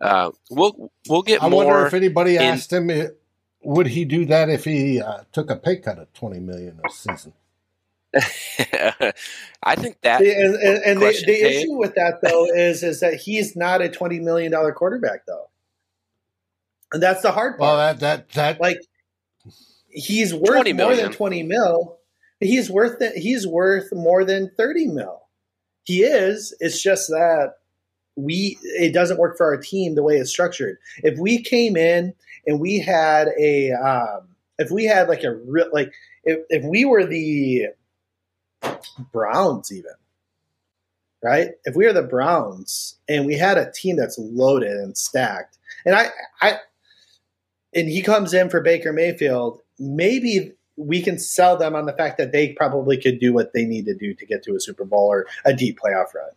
Speaker 2: uh, we'll we'll get
Speaker 3: I
Speaker 2: more.
Speaker 3: wonder if anybody
Speaker 2: in-
Speaker 3: asked him, eh, would he do that if he uh, took a pay cut of twenty million a season?
Speaker 2: I think that
Speaker 4: See, and and, and the, the issue with that though is is that he's not a twenty million dollar quarterback though, and that's the hard part.
Speaker 3: Well, that that that
Speaker 4: like he's worth
Speaker 2: 20
Speaker 4: more
Speaker 2: million.
Speaker 4: than 20 mil. He's worth it. He's worth more than 30 mil. He is. It's just that we it doesn't work for our team the way it's structured. If we came in and we had a um, if we had like a real like if if we were the Browns even right if we are the Browns and we had a team that's loaded and stacked and I I and he comes in for Baker Mayfield maybe we can sell them on the fact that they probably could do what they need to do to get to a Super Bowl or a deep playoff run.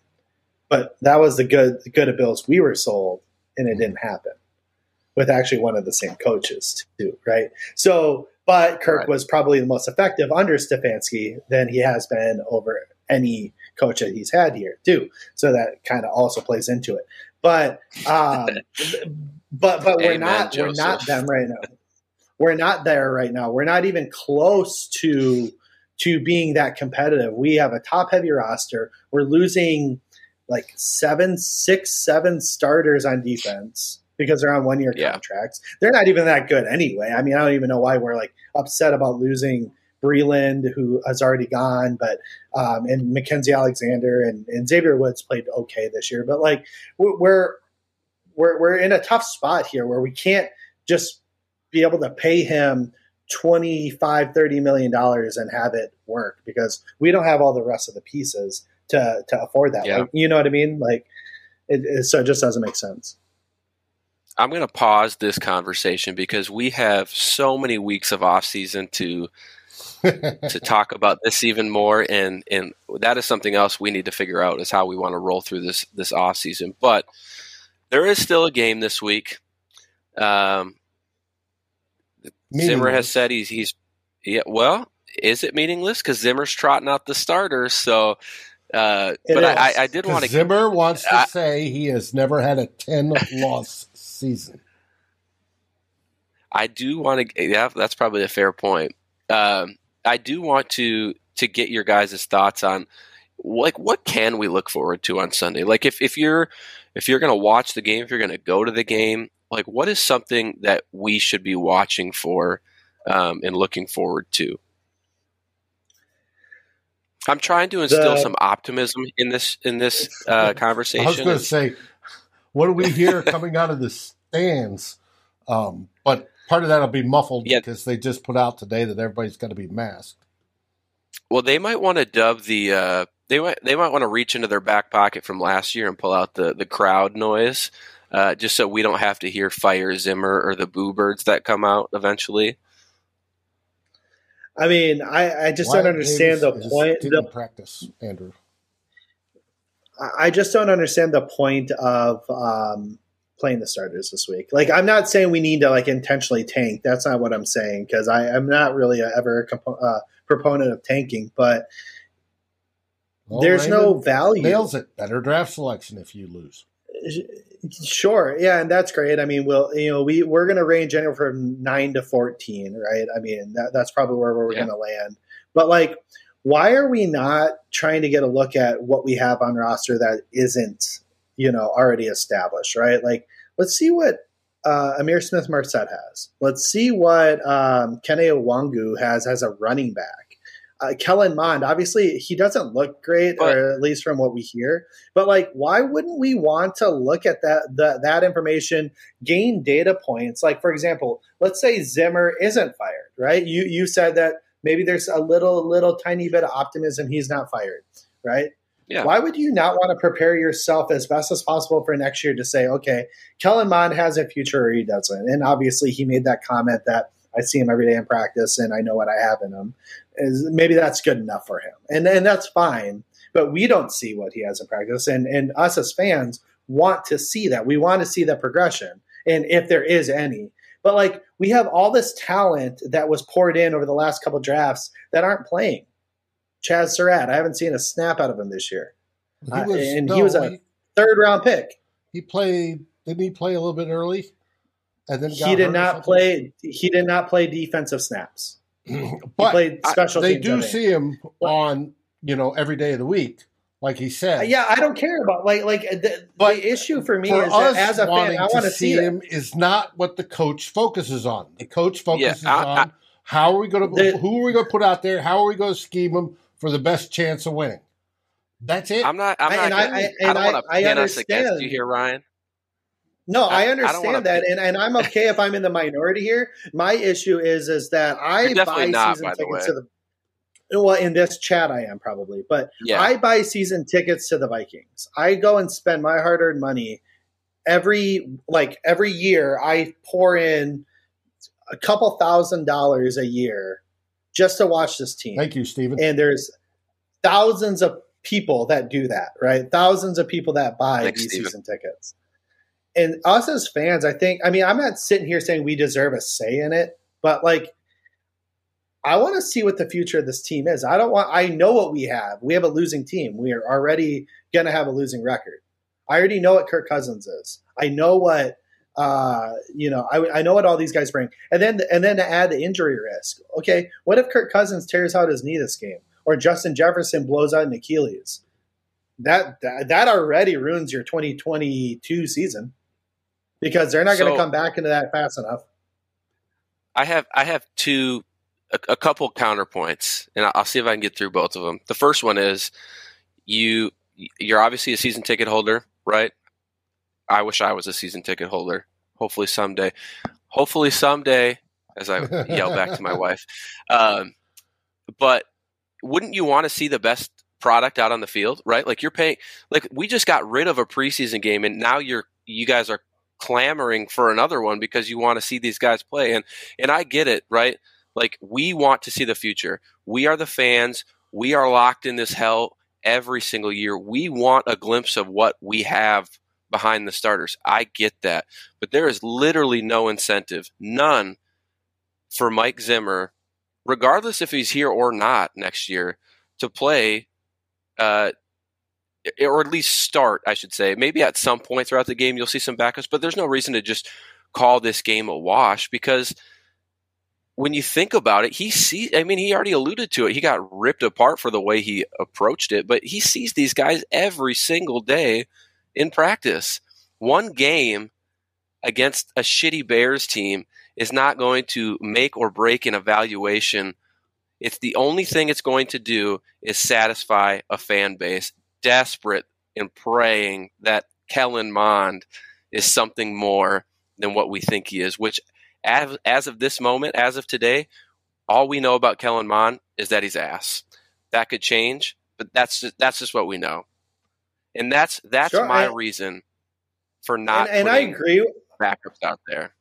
Speaker 4: But that was the good the good of Bills we were sold, and it didn't happen with actually one of the same coaches too, right? So, but Kirk
Speaker 2: Right.
Speaker 4: was probably the most effective under Stefanski than he has been over any coach that he's had here too. So that kind of also plays into it. But um, but but we're
Speaker 2: Amen,
Speaker 4: not we're not them right now. We're not there right now. We're not even close to to being that competitive. We have a top heavy roster. We're losing like seven, six, seven starters on defense because they're on one year
Speaker 2: Yeah.
Speaker 4: contracts. They're not even that good anyway. I mean, I don't even know why we're like upset about losing Breeland, who has already gone, but um, and Mackensie Alexander and, and Xavier Woods played okay this year. But like we're we're we're, in a tough spot here where we can't just be able to pay him 25 30 million dollars and have it work because we don't have all the rest of the pieces to to afford that.
Speaker 2: Yeah.
Speaker 4: Like, you know what i mean? Like it, it, so it just doesn't make sense.
Speaker 2: I'm going to pause this conversation because we have so many weeks of off season to to talk about this even more. And and that is something else we need to figure out is how we want to roll through this this off season. But there is still a game this week um Zimmer has said he's he's yeah well is it meaningless because Zimmer's trotting out the starters so uh but I. I, did want to
Speaker 3: Zimmer wants to
Speaker 2: I-
Speaker 3: say he has never had a ten loss season.
Speaker 2: I do want to. Yeah, that's probably a fair point. Um, I do want to to get your guys' thoughts on like what can we look forward to on Sunday. Like if if you're if you're going to watch the game, if you're going to go to the game, like what is something that we should be watching for um, and looking forward to. I'm trying to instill
Speaker 4: The-
Speaker 2: some optimism in this in this uh, conversation.
Speaker 3: I was going to say, what do we hear coming out of the stands? Um, but part of that will be muffled
Speaker 2: Yeah.
Speaker 3: because they just put out today that everybody's going to be masked.
Speaker 2: Well, they might want to dub the. Uh, they might they might want to reach into their back pocket from last year and pull out the the crowd noise, uh, just so we don't have to hear Fire Zimmer or the Boo Birds that come out eventually.
Speaker 4: i mean i, I just
Speaker 3: Wyatt
Speaker 4: don't understand
Speaker 3: Davis
Speaker 4: the point
Speaker 3: Didn't
Speaker 4: the,
Speaker 3: practice, Andrew.
Speaker 4: I- i just don't understand the point of um playing the starters this week like i'm not saying we need to like intentionally tank that's not what i'm saying because i'm not really a, ever a compo- uh, proponent of tanking but
Speaker 3: Well,
Speaker 4: there's no value
Speaker 3: nails it. Better draft selection if you lose.
Speaker 4: Sure, yeah, and that's great. I mean, we'll you know we we're going to range anywhere from nine to fourteen, right? I mean, that, that's probably where we're
Speaker 2: Yeah.
Speaker 4: going to land. But like, why are we not trying to get a look at what we have on roster that isn't you know already established, right? Like, let's see what uh, Ihmir Smith Marsette has. Let's see what um, Kene Nwangwu has as a running back. Uh, Kellen Mond, obviously, he doesn't look great,
Speaker 2: But-
Speaker 4: or at least from what we hear. But like, why wouldn't we want to look at that the, that information, gain data points? Like, for example, let's say Zimmer isn't fired, right? You you said that maybe there's a little little tiny bit of optimism he's not fired, right?
Speaker 2: Yeah.
Speaker 4: Why would you not want to prepare yourself as best as possible for next year to say, okay, Kellen Mond has a future or he doesn't? And obviously, he made that comment that I see him every day in practice and I know what I have in him. Is maybe that's good enough for him, and and that's fine. But we don't see what he has in practice, and and us as fans want to see that. We want to see that progression, and if there is any. But like we have all this talent that was poured in over the last couple drafts that aren't playing. Chazz Surratt, I haven't seen a snap out of him this year.
Speaker 3: He
Speaker 4: Uh,
Speaker 3: was,
Speaker 4: and he was a-
Speaker 3: he,
Speaker 4: Third round pick.
Speaker 3: he played. Didn't he play a little bit early? And then
Speaker 4: He did not play. He did not play defensive snaps. He
Speaker 3: but
Speaker 4: played
Speaker 2: I-
Speaker 4: special
Speaker 3: they
Speaker 4: teams.
Speaker 3: do see him on you know every day of the week, like he said.
Speaker 4: Uh, yeah, I don't care about like like the,
Speaker 3: But
Speaker 4: the issue for me
Speaker 3: For
Speaker 4: is
Speaker 3: us,
Speaker 4: that as a fan, I want
Speaker 3: to
Speaker 4: to see
Speaker 3: see him is not what the coach focuses on. The coach focuses
Speaker 2: I- I-
Speaker 3: on How are we going to? Who are we going to put out there? How are we going to scheme them for the best chance of winning? That's it.
Speaker 2: I'm not. I'm
Speaker 4: I-
Speaker 2: not.
Speaker 4: and I-
Speaker 2: gonna-
Speaker 4: I-
Speaker 2: I,
Speaker 4: and
Speaker 2: don't want to
Speaker 4: I
Speaker 2: pin us against you here, Ryan.
Speaker 4: No,
Speaker 2: I- I
Speaker 4: I,
Speaker 2: don't
Speaker 4: understand that, and, and I'm okay if I'm in the minority here. My issue is is that I buy
Speaker 2: not,
Speaker 4: season
Speaker 2: by the
Speaker 4: tickets to the. Well, in this chat, I am probably, but
Speaker 2: Yeah.
Speaker 4: I buy season tickets to the Vikings. I go and spend my hard-earned money every like every year. I pour in a couple thousand dollars a year just to watch this team.
Speaker 3: Thank you, Stephen.
Speaker 4: and there's thousands of people that do that, right? Thousands of people that buy
Speaker 2: Thanks,
Speaker 4: these
Speaker 2: Steven.
Speaker 4: season tickets. And us as fans, I think, I mean, I'm not sitting here saying we deserve a say in it, but like, I want to see what the future of this team is. I don't want, I know what we have. We have a losing team. We are already going to have a losing record. I already know what Kirk Cousins is. I know what, uh, you know, I, I know what all these guys bring. And then, and then to add the injury risk. Okay. What if Kirk Cousins tears out his knee this game or Justin Jefferson blows out an Achilles? That, that, that already ruins your 2022 season because they're not going to come back into that fast enough.
Speaker 2: I have I have two a, a couple counterpoints, and I'll see if I can get through both of them. The first one is you you're obviously a season ticket holder, right? I wish I was a season ticket holder. Hopefully someday. Hopefully someday, as I yell back to my wife. Um, but wouldn't you want to see the best product out on the field, right? Like you're paying. Like we just got rid of a preseason game, and now you're you guys are clamoring for another one because you want to see these guys play. And and I get it, right? Like we want to see the future. We are the fans. We are locked in this hell every single year. We want a glimpse of what we have behind the starters. I get that. But there is literally no incentive, none for Mike Zimmer, regardless if he's here or not next year, to play uh or at least start, I should say. Maybe at some point throughout the game you'll see some backups, but there's no reason to just call this game a wash because when you think about it, he sees. I mean he already alluded to it. He got ripped apart for the way he approached it, but he sees these guys every single day in practice. One game against a shitty Bears team is not going to make or break an evaluation. It's the only thing it's going to do is satisfy a fan base desperate and praying that Kellen Mond is something more than what we think he is, which as, as of this moment, as of today, all we know about Kellen Mond is that he's ass. That could change, but that's just, that's just what we know. And that's that's
Speaker 4: Sure,
Speaker 2: my
Speaker 4: I-
Speaker 2: reason for not
Speaker 4: and, and I agree.
Speaker 2: backups out there.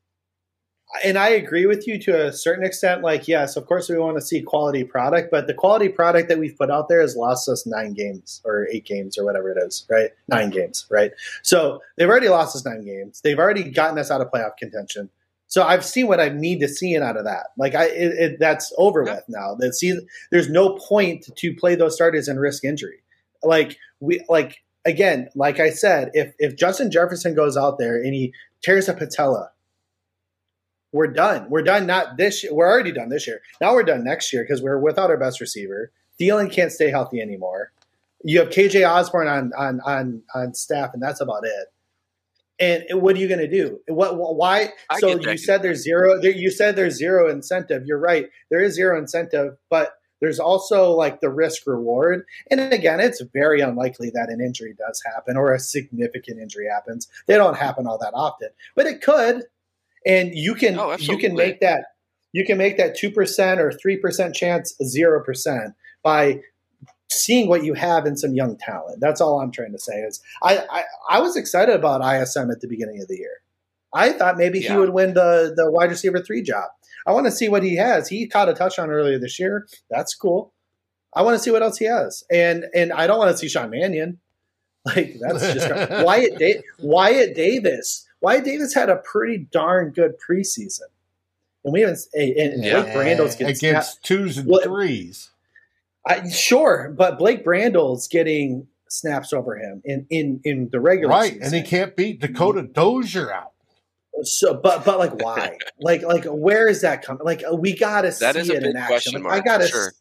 Speaker 4: And I agree with you to a certain extent. Like, yes, of course, we want to see quality product, but the quality product that we've put out there has lost us nine games or eight games or whatever it is, right? Nine games, right? So they've already lost us nine games. They've already gotten us out of playoff contention. So I've seen what I need to see out of that. Like, I it, it, that's over with now. That season, there's no point to play those starters and risk injury. Like we like again, like I said, if if Justin Jefferson goes out there and he tears a patella we're done. We're done. Not this year. We're already done this year. Now we're done next year because we're without our best receiver. Thielen can't stay healthy anymore. You have KJ Osborn on on on on staff, and that's about it. And what are you going to do? What? Why?
Speaker 2: I
Speaker 4: So you said there's zero. there- You said there's zero incentive. You're right. There is zero incentive, but there's also like the risk reward. And again, it's very unlikely that an injury does happen or a significant injury happens. They don't happen all that often, but it could. And you can
Speaker 2: Oh,
Speaker 4: you can make that you can make that two percent or three percent chance zero percent by seeing what you have in some young talent. That's all I'm trying to say. Is I I, I was excited about ISM at the beginning of the year. I thought maybe he would win the the wide receiver three job. I want to see what he has. He caught a touchdown earlier this year. That's cool. I want to see what else he has, and and I don't want to see Sean Mannion. Like that's just Wyatt da- Wyatt Davis. Wyatt Davis had a pretty darn good preseason, and we haven't. And and
Speaker 2: Yeah.
Speaker 4: Blake Brandel's getting
Speaker 3: against twos and
Speaker 4: Well,
Speaker 3: threes.
Speaker 4: I, sure, but Blake Brandel's getting snaps over him in in in the regular
Speaker 3: Right,
Speaker 4: season.
Speaker 3: and he can't beat Dakota Dozier out.
Speaker 4: So, but but like why? like like where is that coming? Like we gotta
Speaker 2: That
Speaker 4: see
Speaker 2: is a
Speaker 4: it in
Speaker 2: big
Speaker 4: action.
Speaker 2: question
Speaker 4: Like,
Speaker 2: mark,
Speaker 4: I gotta
Speaker 2: sure.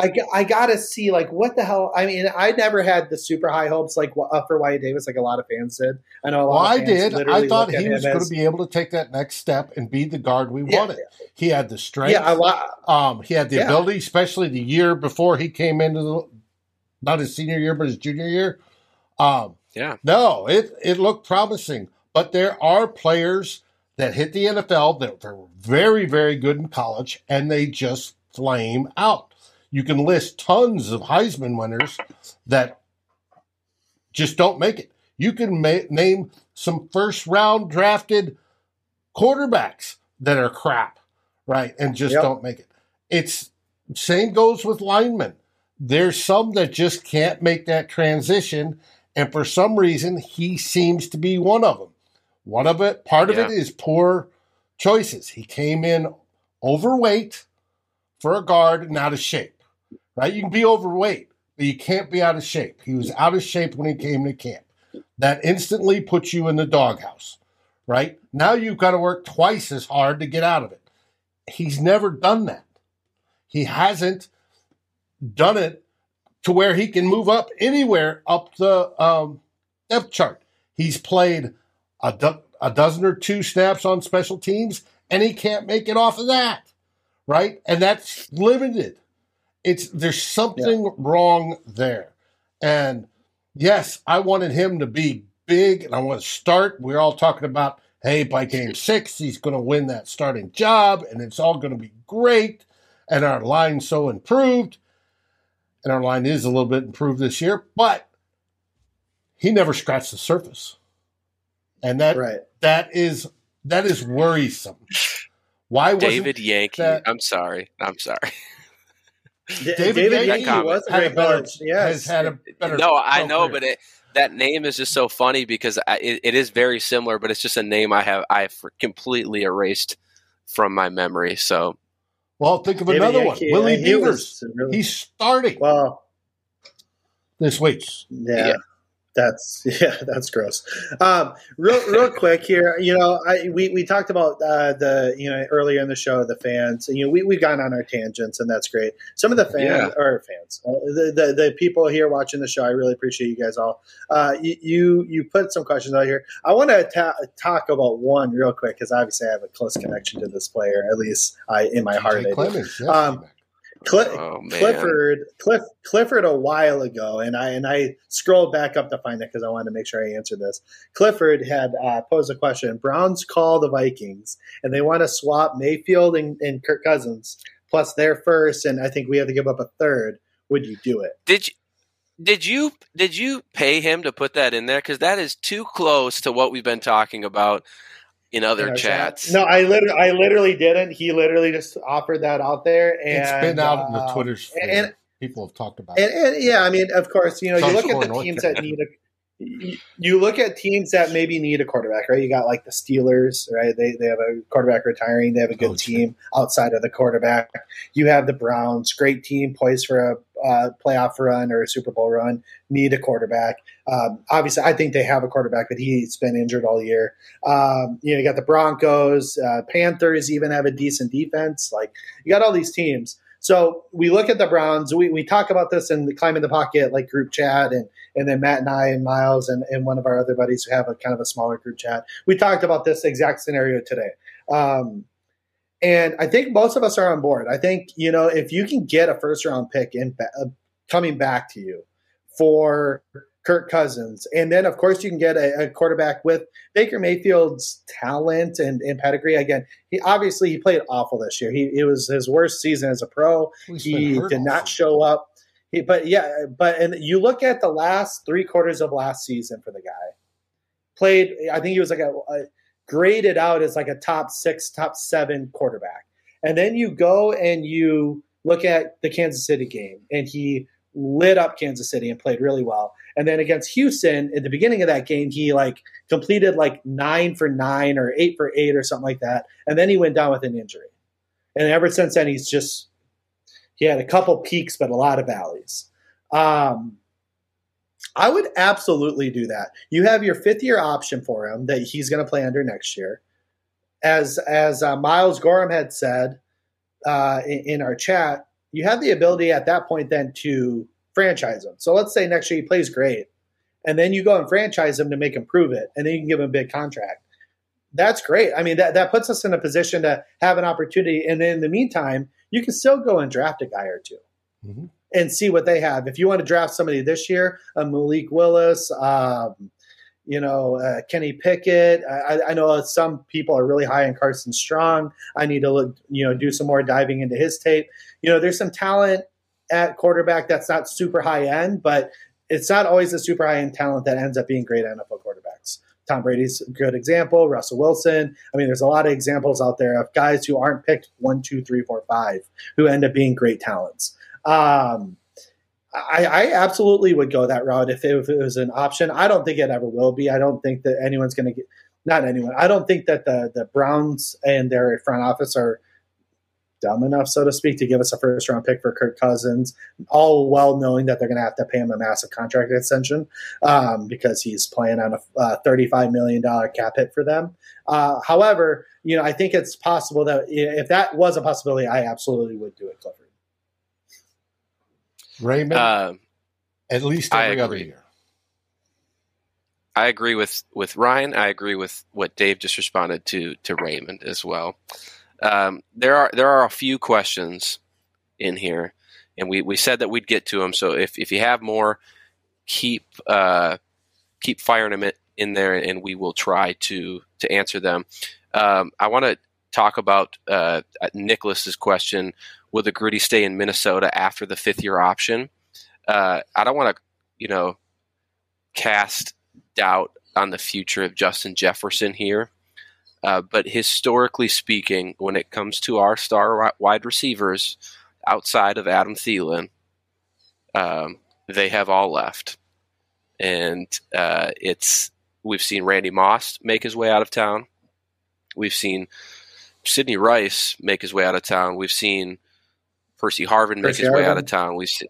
Speaker 4: I, I gotta see like what the hell. I mean, I never had the super high hopes like uh, for Wyatt Davis, like a lot of fans did. I know a lot.
Speaker 3: Well,
Speaker 4: I
Speaker 3: did. I thought he was going to be able to take that next step and be the guard we
Speaker 4: Yeah.
Speaker 3: wanted. He had the strength.
Speaker 4: Yeah, a lot.
Speaker 3: Um, he had the
Speaker 4: Yeah.
Speaker 3: ability, especially the year before he came into the not his senior year, but his junior year. Um,
Speaker 2: Yeah.
Speaker 3: no, it it looked promising, but there are players that hit the NFL that were very very good in college, and they just flame out. You can list tons of Heisman winners that just don't make it. You can ma- name some first round drafted quarterbacks that are crap, right, and just
Speaker 4: Yep.
Speaker 3: don't make it. It's same goes with linemen. There's some that just can't make that transition, and for some reason, he seems to be one of them. One of it, part of it
Speaker 2: Yeah.
Speaker 3: is poor choices. He came in overweight for a guard and out of shape, right? You can be overweight, but you can't be out of shape. He was out of shape when he came to camp. That instantly puts you in the doghouse, right? Now you've got to work twice as hard to get out of it. He's never done that. He hasn't done it to where he can move up anywhere up the um, depth chart. He's played a, do- a dozen or two snaps on special teams, and he can't make it off of that, right? And that's limited. It's there's something wrong there, and yes, I wanted him to be big, and I want to start. We're all talking about, hey, by game six, he's going to win that starting job, and it's all going to be great, and our line so improved and our line is a little bit improved this year, but he never scratched the surface. And that
Speaker 4: Right.
Speaker 3: that is that is worrisome. Why wasn't
Speaker 2: David Yankey.
Speaker 3: that-
Speaker 2: I'm sorry. I'm sorry.
Speaker 4: D-
Speaker 3: David
Speaker 4: David,
Speaker 3: Yankey
Speaker 4: Yankey was a
Speaker 3: had a
Speaker 4: great
Speaker 3: better.
Speaker 4: Yes.
Speaker 3: has had a better
Speaker 2: no, I know,
Speaker 3: career.
Speaker 2: but it, that name is just so funny because I, it, it is very similar, but it's just a name I have I have completely erased from my memory. So
Speaker 3: well, think of
Speaker 4: David
Speaker 3: another
Speaker 4: Yankey,
Speaker 3: one. Willie
Speaker 4: he
Speaker 3: Beavers.
Speaker 4: was really-
Speaker 3: He's starting
Speaker 4: well,
Speaker 3: this week.
Speaker 4: yeah.
Speaker 2: Yeah.
Speaker 4: That's yeah, that's gross. Um, real, real quick here, you know, I, we we talked about uh, the you know earlier in the show the fans. You know, we we've gone on our tangents, and that's great. Some of the fans
Speaker 2: Yeah.
Speaker 4: or fans, uh, the, the the people here watching the show, I really appreciate you guys all. Uh, you, you you put some questions out here. I want to ta- talk about one real quick because obviously I have a close connection to this player, at least I in my heart.
Speaker 3: Clemens, yes,
Speaker 4: Um,
Speaker 3: T-Mac.
Speaker 2: Oh
Speaker 4: Clifford, Cliff, Clifford, a while ago, and I and I scrolled back up to find it because I wanted to make sure I answered this. Clifford had uh, posed a question: Browns call the Vikings, and they want to swap Mayfield and, and Kirk Cousins plus their first, and I think we have to give up a third. Would you do it?
Speaker 2: did you? Did you did you pay him to put that in there? Because that is too close to what we've been talking about in other
Speaker 4: In our chat?
Speaker 2: chats.
Speaker 4: No, I literally, I literally didn't. He literally just offered that out there, and
Speaker 3: it's been out in the
Speaker 4: uh,
Speaker 3: Twitter sphere.
Speaker 4: and-
Speaker 3: People have talked about
Speaker 4: And,
Speaker 3: it.
Speaker 4: and yeah, I mean, of course, you know, you look at the
Speaker 3: North
Speaker 4: teams that need a. you- look at teams that maybe need a quarterback, right? You got like the Steelers, right? They they have a quarterback retiring. They have a good
Speaker 3: Oh,
Speaker 4: team outside of the quarterback. You have the Browns, great team, poised for a uh, playoff run or a Super Bowl run. Need a quarterback. Um, obviously, I think they have a quarterback, but he's been injured all year. Um, you know, you got the Broncos, uh, Panthers, even have a decent defense. Like you got all these teams. So we look at the Browns. We, we talk about this in the climb in the pocket like group chat, and and then Matt and I and Miles and, and one of our other buddies who have a kind of a smaller group chat. We talked about this exact scenario today. Um, and I think most of us are on board. I think you know if you can get a first round pick in uh, coming back to you for Kirk Cousins, and then of course you can get a, a quarterback with Baker Mayfield's talent and, and pedigree. Again, he obviously he played awful this year. He it was his worst season as a pro.
Speaker 3: He's
Speaker 4: He did not show up. He, but yeah, but and you look at the last three quarters of last season for the guy. Played, I think he was like a, a graded out as like a top six, top seven quarterback. And then you go and you look at the Kansas City game, and he lit up Kansas City and played really well. And then against Houston, at the beginning of that game, he like completed like nine for nine or eight for eight or something like that. And then he went down with an injury. And ever since then, he's just he had a couple peaks, but a lot of valleys. Um, I would absolutely do that. You have your fifth year option for him that he's going to play under next year. As as uh, Miles Gorham had said uh, in, in our chat, you have the ability at that point then to franchise him. So let's say next year he plays great, and then you go and franchise him to make him prove it, and then you can give him a big contract. That's great. I mean, that, that puts us in a position to have an opportunity. And in the meantime, you can still go and draft a guy or 2
Speaker 3: mm-hmm.
Speaker 4: and see what they have. If you want to draft somebody this year, a Malik Willis, um, you know, uh, Kenny Pickett. I, I, know some people are really high on Carson Strong. I need to look, you know, do some more diving into his tape. You know, there's some talent at quarterback that's not super high end, but it's not always the super high end talent that ends up being great NFL quarterbacks. Tom Brady's a good example. Russell Wilson. I mean, there's a lot of examples out there of guys who aren't picked one, two, three, four, five, who end up being great talents. Um, I, I, absolutely would go that route if it, if it, was an option. I don't think it ever will be. I don't think that anyone's going to get, not anyone. I don't think that the the Browns and their front office are dumb enough, so to speak, to give us a first round pick for Kirk Cousins, all well knowing that they're going to have to pay him a massive contract extension um, because he's playing on a uh, $35 million cap hit for them. Uh, however, you know, I think it's possible that if that was a possibility, I absolutely would do it, Clifford.
Speaker 3: Raymond, uh, at least every other year.
Speaker 2: I agree with, with Ryan. I agree with what Dave just responded to to Raymond as well. Um, there are there are a few questions in here, and we, we said that we'd get to them. So if, if you have more, keep uh, keep firing them in there, and we will try to to answer them. Um, I want to talk about uh, Nicholas's question: Will the Griddy stay in Minnesota after the fifth year option? Uh, I don't want to, you know, cast doubt on the future of Justin Jefferson here. Uh, but historically speaking, when it comes to our star wide receivers outside of Adam Thielen, um, they have all left, and uh, it's we've seen Randy Moss make his way out of town. We've seen Sidney Rice make his way out of town. We've seen Percy Harvin make Percy his Harvin. way out of town. We've seen,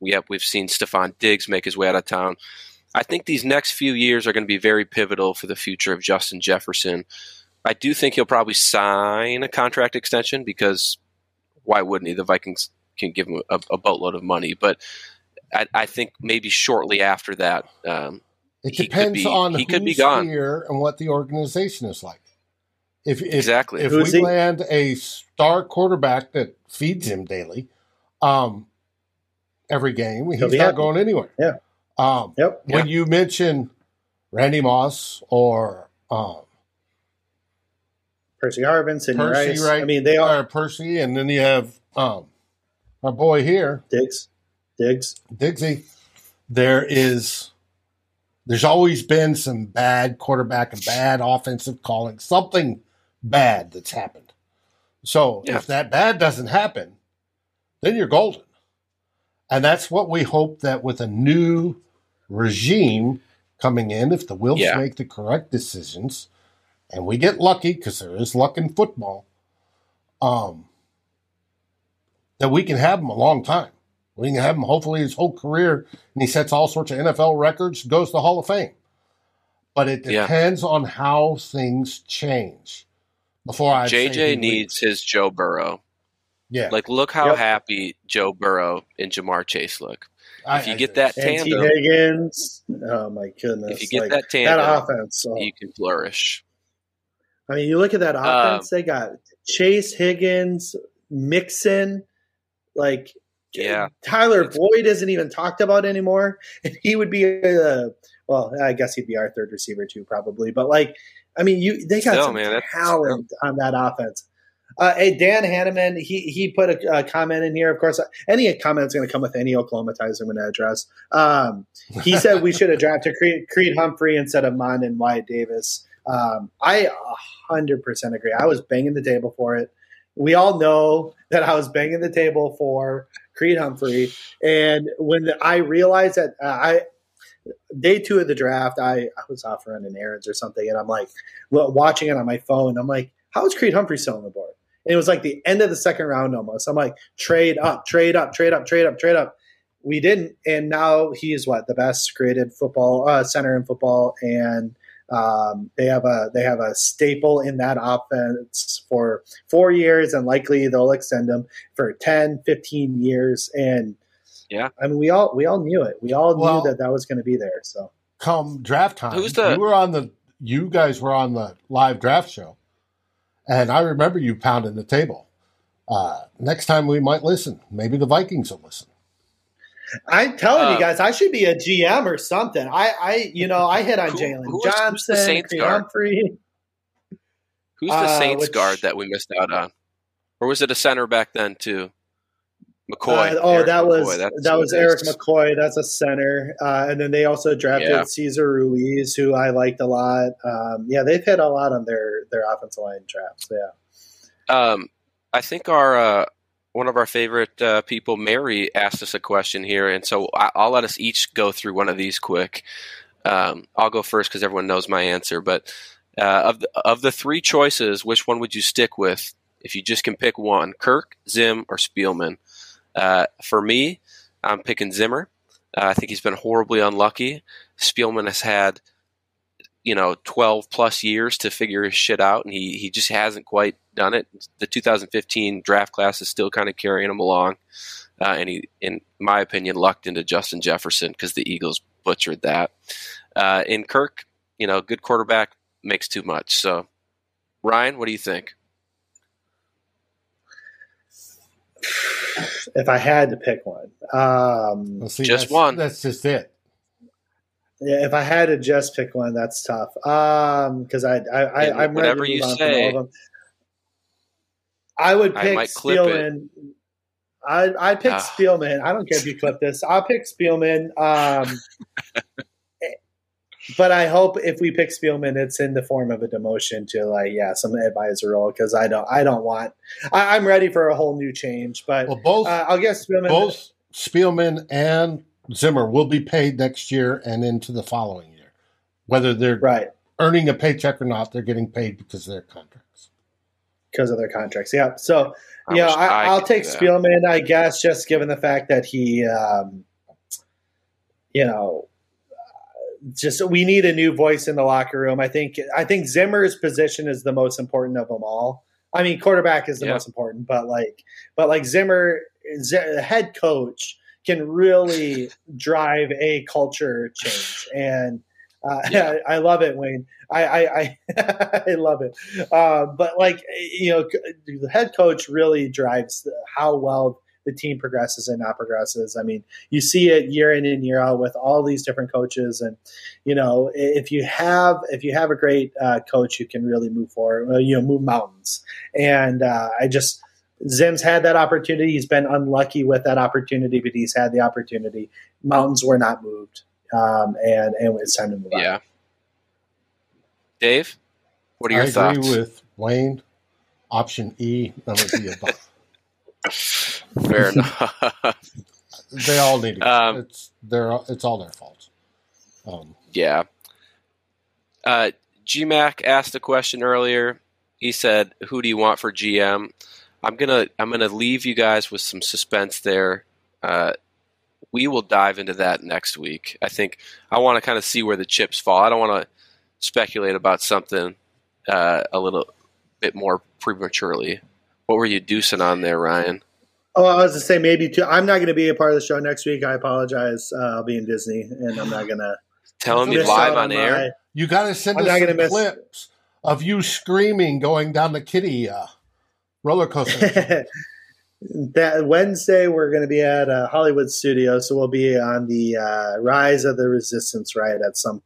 Speaker 2: we have, we've seen Stefon Diggs make his way out of town. I think these next few years are going to be very pivotal for the future of Justin Jefferson. I do think he'll probably sign a contract extension because why wouldn't he? The Vikings can give him a, a boatload of money, but I, I, think maybe shortly after that, um,
Speaker 3: it depends be, on he could be gone here and what the organization is like. If, if
Speaker 2: exactly
Speaker 3: if Who's we he? land a star quarterback that feeds him daily, um, every game, he's not happy. going anywhere.
Speaker 4: Yeah.
Speaker 3: Um,
Speaker 4: yep.
Speaker 3: When you mention Randy Moss or um,
Speaker 4: Percy Harvin, Sidney Percy, Rice. Right? I mean, they are
Speaker 3: Percy, and then you have um, our boy here,
Speaker 4: Diggs, Diggs,
Speaker 3: Diggsy. There is, there's always been some bad quarterback and bad offensive calling, something bad that's happened. So yeah. if that bad doesn't happen, then you're golden, and that's what we hope that with a new regime coming in, if the Wilfs yeah. make the correct decisions and we get lucky because there is luck in football, um, that we can have him a long time. We can have him hopefully his whole career, and he sets all sorts of NFL records, goes to the Hall of Fame. But it depends yeah. on how things change. Before I
Speaker 2: JJ needs his Joe Burrow.
Speaker 3: Yeah,
Speaker 2: like look how yep. happy Joe Burrow and Ja'Marr Chase look. If you get that tandem,
Speaker 4: Higgins, oh my goodness!
Speaker 2: If you get like, that tandem,
Speaker 4: that offense,
Speaker 2: so. you can flourish.
Speaker 4: I mean, you look at that um, offense. Um, they got Chase Higgins, Mixon, like
Speaker 2: yeah.
Speaker 4: Tyler Boyd isn't even talked about anymore, and he would be a well, I guess he'd be our third receiver too, probably. But like, I mean, you they got Still, some man, talent on that offense. Uh, hey, Dan Hanneman, he he put a, a, comment in here. Of course, any comment is going to come with any Oklahoma ties I'm going to address. Um, he said we should have drafted Creed, Creed Humphrey instead of Mond and Wyatt Davis. Um, I 100% agree. I was banging the table for it. We all know that I was banging the table for Creed Humphrey. And when I realized that uh, I, day two of the draft, I, I was off running errands or something. And I'm like, watching it on my phone. I'm like, how is Creed Humphrey still on the board? And it was like the end of the second round almost. I'm like, trade up, trade up, trade up, trade up, trade up. We didn't. And now he's what? The best graded football uh, center in football. And Um, they have a they have a staple in that offense for four years, and likely they'll extend them for 10, 15 years. And
Speaker 2: yeah,
Speaker 4: I mean, we all we all knew it. We all
Speaker 3: Well-
Speaker 4: knew that that was going to be there. So
Speaker 3: come draft time,
Speaker 2: Who's the-
Speaker 3: you were on the you guys were on the live draft show, and I remember you pounding the table. Uh, next time we might listen. Maybe the Vikings will listen.
Speaker 4: I'm telling
Speaker 2: Uh,
Speaker 4: you guys, I should be a GM or something. I, I you know, I hit on
Speaker 2: Who-
Speaker 4: Jalen
Speaker 2: who is- who's the
Speaker 4: Johnson,
Speaker 2: Saints
Speaker 4: Creed
Speaker 2: guard?
Speaker 4: Humphrey.
Speaker 2: who's the
Speaker 4: Uh,
Speaker 2: Saints
Speaker 4: which-
Speaker 2: guard that we missed out on, or was it a center back then too? McCoy.
Speaker 4: Uh, oh,
Speaker 2: Erik
Speaker 4: that was
Speaker 2: McCoy, that's
Speaker 4: that was
Speaker 2: Erik.
Speaker 4: McCoy. That's a center, uh, and then they also drafted
Speaker 2: Yeah.
Speaker 4: Cesar Ruiz, who I liked a lot. Um, yeah, they've hit a lot on their their offensive line drafts. Yeah,
Speaker 2: Um, I think our uh, one of our favorite uh, people, Mary, asked us a question here, and so I, I'll let us each go through one of these quick. Um, I'll go first because everyone knows my answer. But uh, of the, of the three choices, which one would you stick with if you just can pick one? Kirk, Zim, or Spielman? Uh, for me, I'm picking Zimmer. Uh, I think he's been horribly unlucky. Spielman has had, you know, 12 plus years to figure his shit out, and he, he just hasn't quite done it. The 2015 draft class is still kind of carrying him along. Uh, and he, in my opinion, lucked into Justin Jefferson because the Eagles butchered that. Uh, in Kirk, you know, good quarterback makes too much. So, Ryan, what do you think?
Speaker 4: if I had to pick one, um,
Speaker 3: Well, see,
Speaker 2: Just
Speaker 3: that's-
Speaker 2: one.
Speaker 3: That's just it.
Speaker 4: yeah, if I had to just pick one, that's tough. Um, because I, I, I I'm ready
Speaker 2: whatever
Speaker 4: to move
Speaker 2: you
Speaker 4: on from
Speaker 2: say.
Speaker 4: All of them. I would
Speaker 2: I
Speaker 4: pick
Speaker 2: might clip it.
Speaker 4: Spielman. I I pick
Speaker 2: Ah.
Speaker 4: Spielman. I don't care if you clip this. I'll pick Spielman. Um, but I hope if we pick Spielman, it's in the form of a demotion to like yeah some advisor role because I don't I don't want I, I'm ready for a whole new change. But
Speaker 3: Well, both
Speaker 4: uh, I'll guess Spielman.
Speaker 3: both Spielman and Zimmer will be paid next year and into the following year. Whether they're
Speaker 4: right
Speaker 3: earning a paycheck or not, they're getting paid because of their contracts.
Speaker 4: Because of their contracts. Yeah. So
Speaker 2: I
Speaker 4: yeah,
Speaker 2: wish
Speaker 4: I,
Speaker 2: I
Speaker 4: I'll take. Spielman, I guess, just given the fact that he, um, you know, just we need a new voice in the locker room. I think I think Zimmer's position is the most important of them all. I mean, quarterback is the
Speaker 2: Yeah.
Speaker 4: most important, but like, but like Zimmer, Z- head coach, can really drive a culture change, and uh,
Speaker 2: Yeah.
Speaker 4: I, love it, Wayne. I I, I, I love it. Uh, but like you know, the head coach really drives how well the team progresses and not progresses. I mean, you see it year in and year out with all these different coaches, and you know, if you have if you have a great uh, coach, you can really move forward. uh, You know, move mountains. And uh, I just Zim's had that opportunity. He's been unlucky with that opportunity, but he's had the opportunity. Mountains were not moved, um, and and it's time to move on.
Speaker 2: Yeah. Dave, what are your
Speaker 3: I
Speaker 2: thoughts?
Speaker 3: agree with Wayne. Option E, none of the above.
Speaker 2: Fair enough.
Speaker 3: They all need to.
Speaker 2: Um,
Speaker 3: it's their. It's all their fault. Um,
Speaker 2: Yeah. Uh, GMAC asked a question earlier. He said, "Who do you want for GM?" I'm gonna I'm gonna leave you guys with some suspense there. Uh, we will dive into that next week. I think I want to kind of see where the chips fall. I don't want to speculate about something uh, a little bit more prematurely. What were you deucing on there, Ryan?
Speaker 4: Oh, I was to say maybe too. I'm not going to be a part of the show next week. I apologize. Uh, I'll be in Disney, and I'm not going to
Speaker 2: Telling me
Speaker 3: Miss
Speaker 2: live
Speaker 4: out
Speaker 2: on air.
Speaker 4: my-
Speaker 3: you got to send
Speaker 4: I'm
Speaker 3: us
Speaker 4: not
Speaker 3: some
Speaker 4: miss-
Speaker 3: clips of you screaming going down the kitty uh, roller coaster.
Speaker 4: that Wednesday we're going to be at uh, Hollywood studio, so we'll be on the uh, Rise of the Resistance ride at some.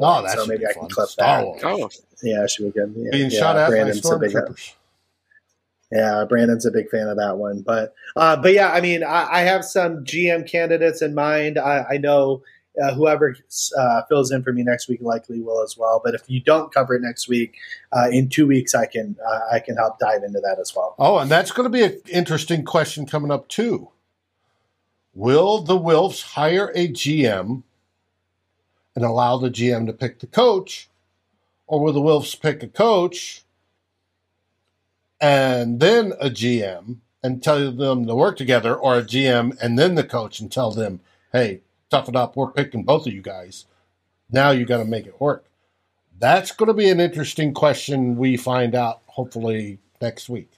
Speaker 3: oh, that
Speaker 4: So maybe
Speaker 3: be
Speaker 4: I can
Speaker 3: fun.
Speaker 4: clip
Speaker 3: Star
Speaker 4: that.
Speaker 3: Wars
Speaker 2: Oh,
Speaker 4: Yeah, it should be good. Yeah,
Speaker 3: being
Speaker 4: yeah,
Speaker 3: shot at by
Speaker 4: Brandon's a big
Speaker 3: stormtroopers.
Speaker 4: yeah, Brandon's a big fan of that one. But uh, but yeah, I mean, I, I have some GM candidates in mind. I, I know uh, whoever uh, fills in for me next week likely will as well. But if you don't cover it next week, uh, in two weeks, I can uh, I can help dive into that as well.
Speaker 3: Oh, and that's going to be an interesting question coming up too. Will the Wilfs hire a GM and allow the GM to pick the coach, or will the Wilfs pick a coach and then a GM and tell them to work together, or a GM and then the coach and tell them, "Hey, tough it up. We're picking both of you guys. Now you got to make it work." That's going to be an interesting question. We find out hopefully next week.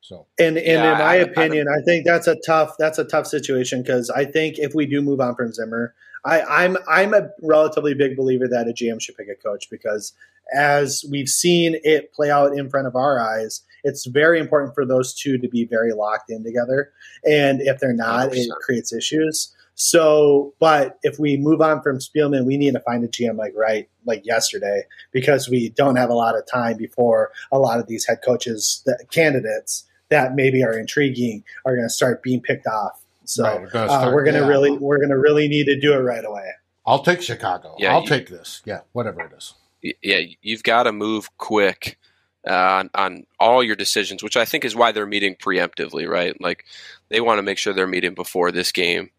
Speaker 3: So,
Speaker 4: and, and
Speaker 2: Yeah,
Speaker 4: in my
Speaker 2: I- I-
Speaker 4: opinion, I, think that's a tough that's a tough situation because I think if we do move on from Zimmer, I, I'm I'm a relatively big believer that a GM should pick a coach because as we've seen it play out in front of our eyes, it's very important for those two to be very locked in together. And if they're not, it
Speaker 2: 100%.
Speaker 4: creates issues. So, but if we move on from Spielman, we need to find a GM like right like yesterday because we don't have a lot of time before a lot of these head coaches that, candidates that maybe are intriguing are going to start being picked off. So
Speaker 3: Right, we're gonna
Speaker 4: uh, we're going to
Speaker 3: yeah.
Speaker 4: really we're going to really need to do it right away.
Speaker 3: I'll take Chicago.
Speaker 2: Yeah,
Speaker 3: I'll
Speaker 2: you-
Speaker 3: take this. Yeah, whatever it is.
Speaker 2: Yeah, you've got to move quick uh, on, on all your decisions, which I think is why they're meeting preemptively, right? Like they want to make sure they're meeting before this game,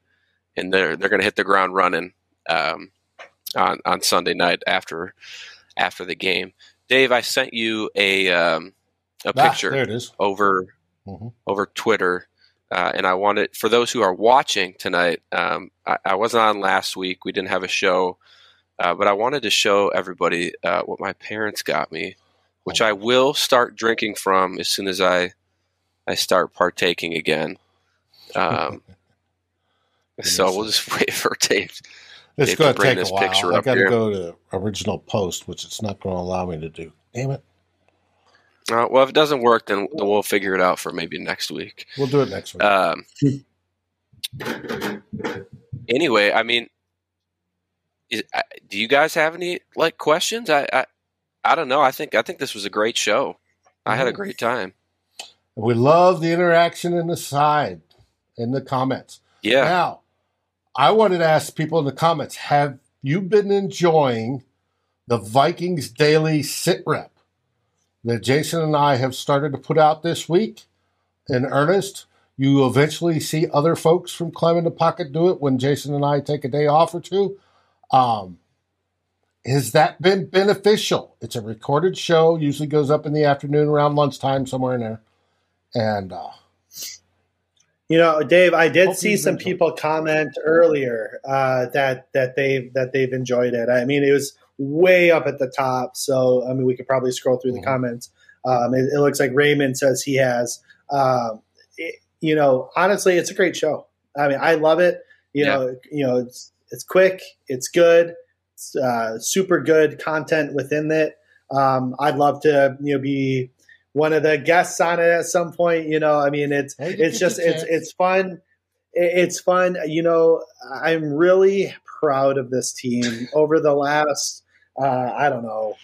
Speaker 2: and they're they're going to hit the ground running um, on on Sunday night after after the game. Dave, I sent you a um, a
Speaker 3: Ah,
Speaker 2: picture
Speaker 3: there it is.
Speaker 2: over
Speaker 3: Mhm.
Speaker 2: over Twitter, uh, and I wanted for those who are watching tonight. Um, I, I wasn't on last week; we didn't have a show, uh, but I wanted to show everybody uh, what my parents got me, which I will start drinking from as soon as I I start partaking again. Um, so we'll just wait for Dave.
Speaker 3: It's going to take a
Speaker 2: this
Speaker 3: while.
Speaker 2: picture
Speaker 3: I got to go to original post, which it's not going to allow me to do. Damn it.
Speaker 2: Uh, well, if it doesn't work, then, then we'll figure it out for maybe next week.
Speaker 3: We'll do it next week.
Speaker 2: Um, anyway, I mean, is, I- do you guys have any like questions? I, I I don't know. I think I think this was a great show. I had a great time.
Speaker 3: we love the interaction in the side, in the comments.
Speaker 2: Yeah,
Speaker 3: Now, I wanted to ask people in the comments have you been enjoying the Vikings Daily Sit Rep that Jason and I have started to put out this week in earnest? You eventually see other folks from Climbing the Pocket do it when Jason and I take a day off or two. Um, has that been beneficial? It's a recorded show, usually goes up in the afternoon around lunchtime, somewhere in there. And uh,
Speaker 4: You know, Dave, I did
Speaker 3: Hopefully
Speaker 4: see some
Speaker 3: enjoy it.
Speaker 4: people comment earlier uh, that that they that they've enjoyed it. I mean, it was way up at the top, so I mean, we could probably scroll through
Speaker 3: Mhm.
Speaker 4: the comments. Um, it, it looks like Raymond says he has. Um, it- you know, honestly, it's a great show. I mean, I love it. You
Speaker 2: Yeah.
Speaker 4: know, you know, it's it's quick, it's good, it's uh, super good content within it. Um, I'd love to you know be one of the guests on it at some point. You know, I mean, it's it's just it's it's fun. It's fun. You know i'm really proud of this team. Over the last uh, i don't know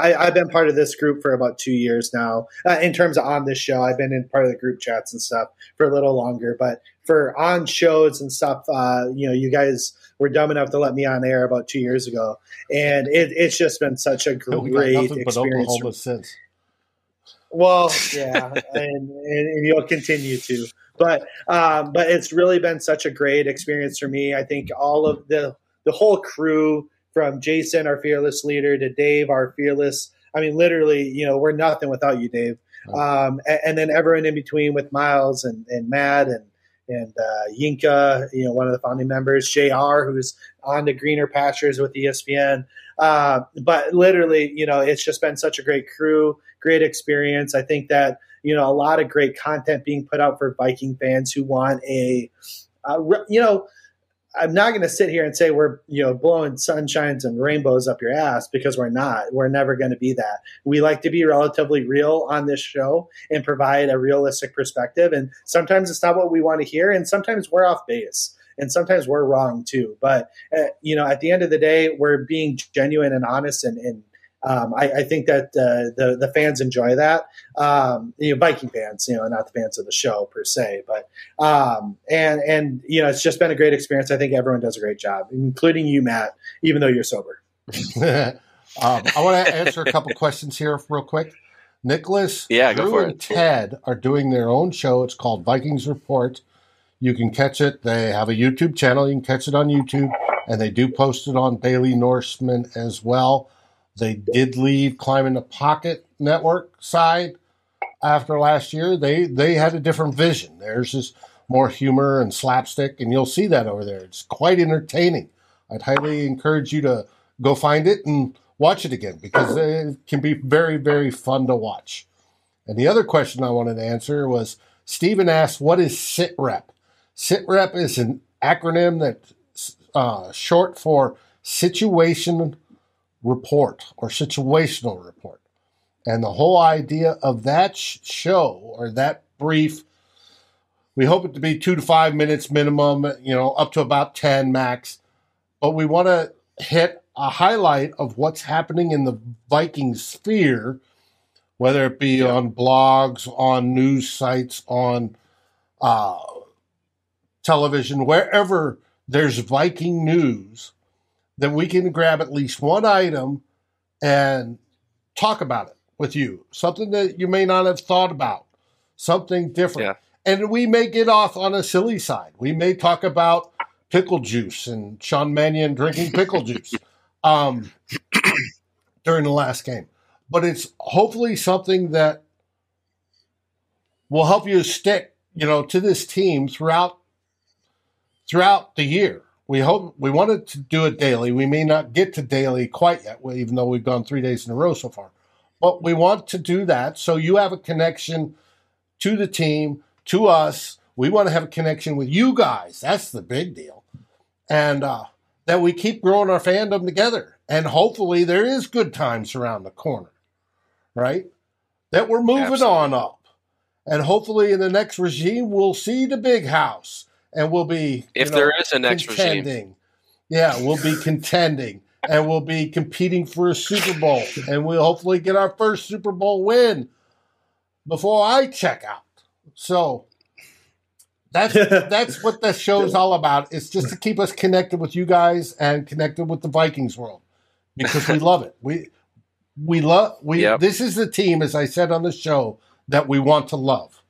Speaker 4: I, i've been part of this group for about two years now. Uh, in terms of on this show i've been in part of the group chats and stuff for a little longer but for on shows and stuff uh, you know you guys were dumb enough to let me on air about two years ago. And it, it's just been such a great
Speaker 3: but
Speaker 4: experience.
Speaker 3: since.
Speaker 4: Well, yeah, and, and, and you'll continue to. But um, but it's really been such a great experience for me. I think all of the the whole crew, from Jason, our fearless leader, to Dave, our fearless. I mean, literally, you know, we're nothing without you, Dave. Um, and, and then everyone in between with Miles and, and Matt and and uh, Yinka, you know, one of the founding members, Jr., who's on the greener pastures with ESPN. Uh, but literally, you know, it's just been such a great crew, great experience. I think that you know a lot of great content being put out for Viking fans who want a, uh, you know, I'm not going to sit here and say we're you know blowing sunshines and rainbows up your ass because we're not. We're never going to be that. We like to be relatively real on this show and provide a realistic perspective. And sometimes it's not what we want to hear, and sometimes we're off base, and sometimes we're wrong too. But uh, you know, at the end of the day, we're being genuine and honest, and, and um, I, I think that uh, the the fans enjoy that. Um, you know, Viking fans, you know, not the fans of the show per se, but um, and and you know, it's just been a great experience. I think everyone does a great job, including you, Matt, even though you're sober.
Speaker 3: um, I want to answer a couple questions here real quick. Nicholas,
Speaker 2: Yeah, go
Speaker 3: Drew,
Speaker 2: for
Speaker 3: and
Speaker 2: it.
Speaker 3: Ted are doing their own show. It's called Vikings Report. You can catch it. They have a YouTube channel. You can catch it on YouTube, and they do post it on Daily Norseman as well. They did leave Climbing the Pocket Network side after last year. They they had a different vision. Theirs is more humor and slapstick, and you'll see that over there. It's quite entertaining. I'd highly encourage you to go find it and watch it again because it can be very, very fun to watch. And the other question I wanted to answer was Stephen asked, "What is SITREP?" SITREP is an acronym that's uh, short for Situation Report or Situational Report. And the whole idea of that sh- show or that brief, we hope it to be two to five minutes minimum, you know, up to about 10 max. But we want to hit a highlight of what's happening in the Viking sphere, whether it be on blogs, on news sites, on uh, television, wherever there's Viking news, that we can grab at least one item and talk about it with you. Something that you may not have thought about, something different.
Speaker 2: Yeah.
Speaker 3: And we may get off on a silly side. We may talk about pickle juice and Sean Mannion drinking pickle juice um, during the last game. But it's hopefully something that will help you stick, you know, to this team throughout throughout the year. We hope we wanted to do it daily. We may not get to daily quite yet, even though we've gone three days in a row so far. But we want to do that so you have a connection to the team, to us. We want to have a connection with you guys. That's the big deal. And uh, that we keep growing our fandom together. And hopefully there is good times around the corner, right? That we're moving
Speaker 2: Absolutely.
Speaker 3: on up. And hopefully in the next regime, we'll see the big house and we'll be,
Speaker 2: If
Speaker 3: know,
Speaker 2: there is a next regime.
Speaker 3: Yeah, we'll be contending and we'll be competing for a Super Bowl and we'll hopefully get our first Super Bowl win before I check out. So that's that's what the show's all about. It's just to keep us connected with you guys and connected with the Vikings world because we love it. We we love we
Speaker 2: Yep.
Speaker 3: this is the team as I said on the show that we want to love.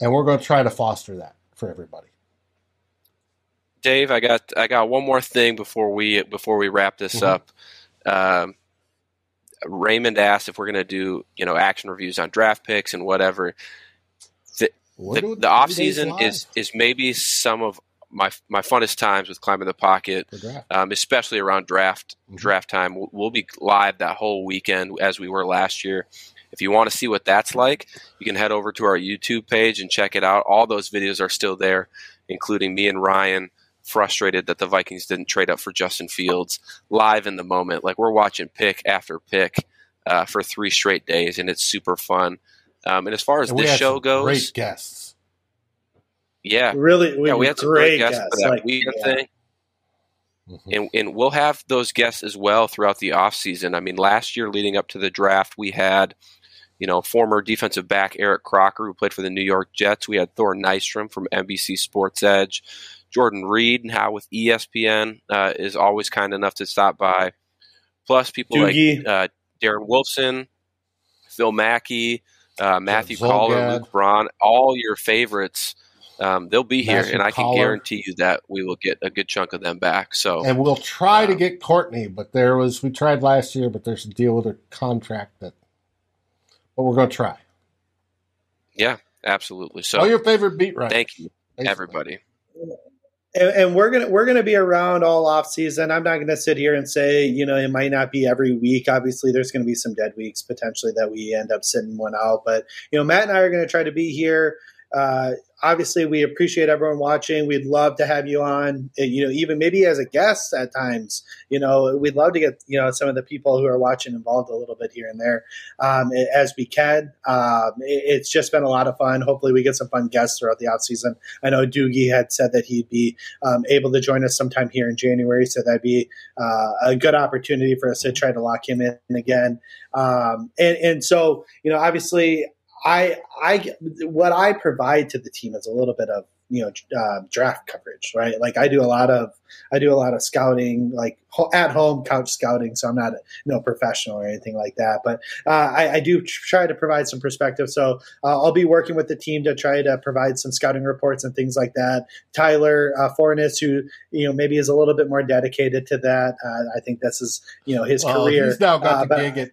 Speaker 3: And we're going to try to foster that for everybody.
Speaker 2: Dave, I got I got one more thing before we before we wrap this
Speaker 3: Mhm.
Speaker 2: up. Um, Raymond asked if we're going to do you know action reviews on draft picks and whatever. The,
Speaker 3: doing
Speaker 2: the off season is is maybe some of my my funnest times with climbing the pocket,
Speaker 3: draft.
Speaker 2: um, especially around draft
Speaker 3: Mhm.
Speaker 2: draft time. We'll, we'll be live that whole weekend as we were last year. If you want to see what that's like, you can head over to our YouTube page and check it out. All those videos are still there, including me and Ryan frustrated that the Vikings didn't trade up for Justin Fields live in the moment. Like we're watching pick after pick uh, for three straight days, and it's super fun. Um, and as far as
Speaker 3: And
Speaker 2: this show goes,
Speaker 3: great guests.
Speaker 2: yeah,
Speaker 4: really,
Speaker 2: yeah, we had some great guests
Speaker 4: guests,
Speaker 2: for that
Speaker 4: like,
Speaker 2: weekend
Speaker 4: yeah.
Speaker 2: thing.
Speaker 3: Mhm.
Speaker 2: And, and we'll have those guests as well throughout the offseason. I mean, last year leading up to the draft, we had, you know, former defensive back Eric Crocker, who played for the New York Jets. We had Thor Nystrom from NBC Sports Edge. Jordan Reid, now with E ESPN, uh, is always kind enough to stop by. Plus, people
Speaker 4: Doogie.
Speaker 2: like uh, Darren Wolfson, Phil Mackey, uh, Matthew. Coller, Luke Braun, all your favorites. Um, they'll be here,
Speaker 3: Matthew
Speaker 2: and I can
Speaker 3: Coller.
Speaker 2: guarantee you that we will get a good chunk of them back. So,
Speaker 3: And we'll try to
Speaker 2: Um,
Speaker 3: get Courtney, but there was we tried last year, but there's a deal with her contract that but we're gonna try.
Speaker 2: yeah, absolutely. So,
Speaker 3: All your favorite beat writers.
Speaker 2: thank you,
Speaker 3: basically.
Speaker 2: everybody.
Speaker 4: And, and we're gonna we're gonna be around all off season. I'm not gonna sit here and say you know it might not be every week. Obviously, there's gonna be some dead weeks potentially that we end up sitting one out. But you know, Matt and I are gonna try to be here. Uh, obviously, we appreciate everyone watching. We'd love to have you on. uh, You know, even maybe as a guest at times. You know, we'd love to get you know some of the people who are watching involved a little bit here and there um, as we can. Um, it's just been a lot of fun. Hopefully, we get some fun guests throughout the off season. I know Doogie had said that he'd be um, able to join us sometime here in January. So that'd be uh, a good opportunity for us to try to lock him in again. Um, and, and so, you know, obviously, I, I, what I provide to the team is a little bit of you know uh, draft coverage, right? Like I do a lot of, I do a lot of scouting, like ho- at home couch scouting. So I'm not, you know, professional or anything like that, but uh, I, I do try to provide some perspective. So uh, I'll be working with the team to try to provide some scouting reports and things like that. Tyler uh, Forness, who you know maybe is a little bit more dedicated to that. Uh, I think this is you know his
Speaker 3: Well,
Speaker 4: career.
Speaker 3: He's now got
Speaker 4: Uh,
Speaker 3: the
Speaker 4: but-
Speaker 3: gig at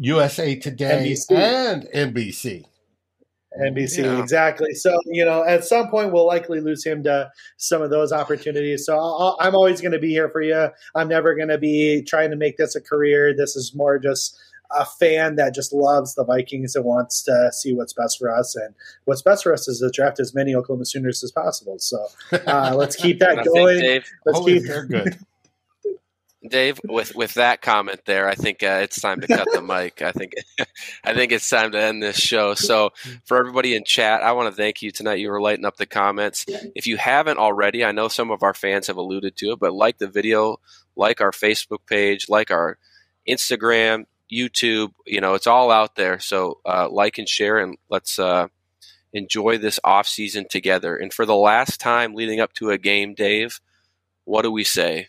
Speaker 3: USA Today
Speaker 4: NBC.
Speaker 3: and NBC.
Speaker 4: NBC,
Speaker 2: Yeah.
Speaker 4: exactly. So, you know, at some point we'll likely lose him to some of those opportunities. So I'll, I'm always going to be here for you. I'm never going to be trying to make this a career. This is more just a fan that just loves the Vikings and wants to see what's best for us. And what's best for us is to draft as many Oklahoma Sooners as possible. So uh, let's keep that
Speaker 2: And I think,
Speaker 4: going. Let's
Speaker 3: Only
Speaker 4: keep
Speaker 3: if they're good.
Speaker 2: Dave, with with that comment there, I think uh, it's time to cut the mic. I think I think it's time to end this show. So, for everybody in chat, I want to thank you tonight. You were lighting up the comments. If you haven't already, I know some of our fans have alluded to it, but like the video, like our Facebook page, like our Instagram, YouTube. You know, it's all out there. So, uh, like and share, and let's uh, enjoy this off season together. And for the last time leading up to a game, Dave, what do we say?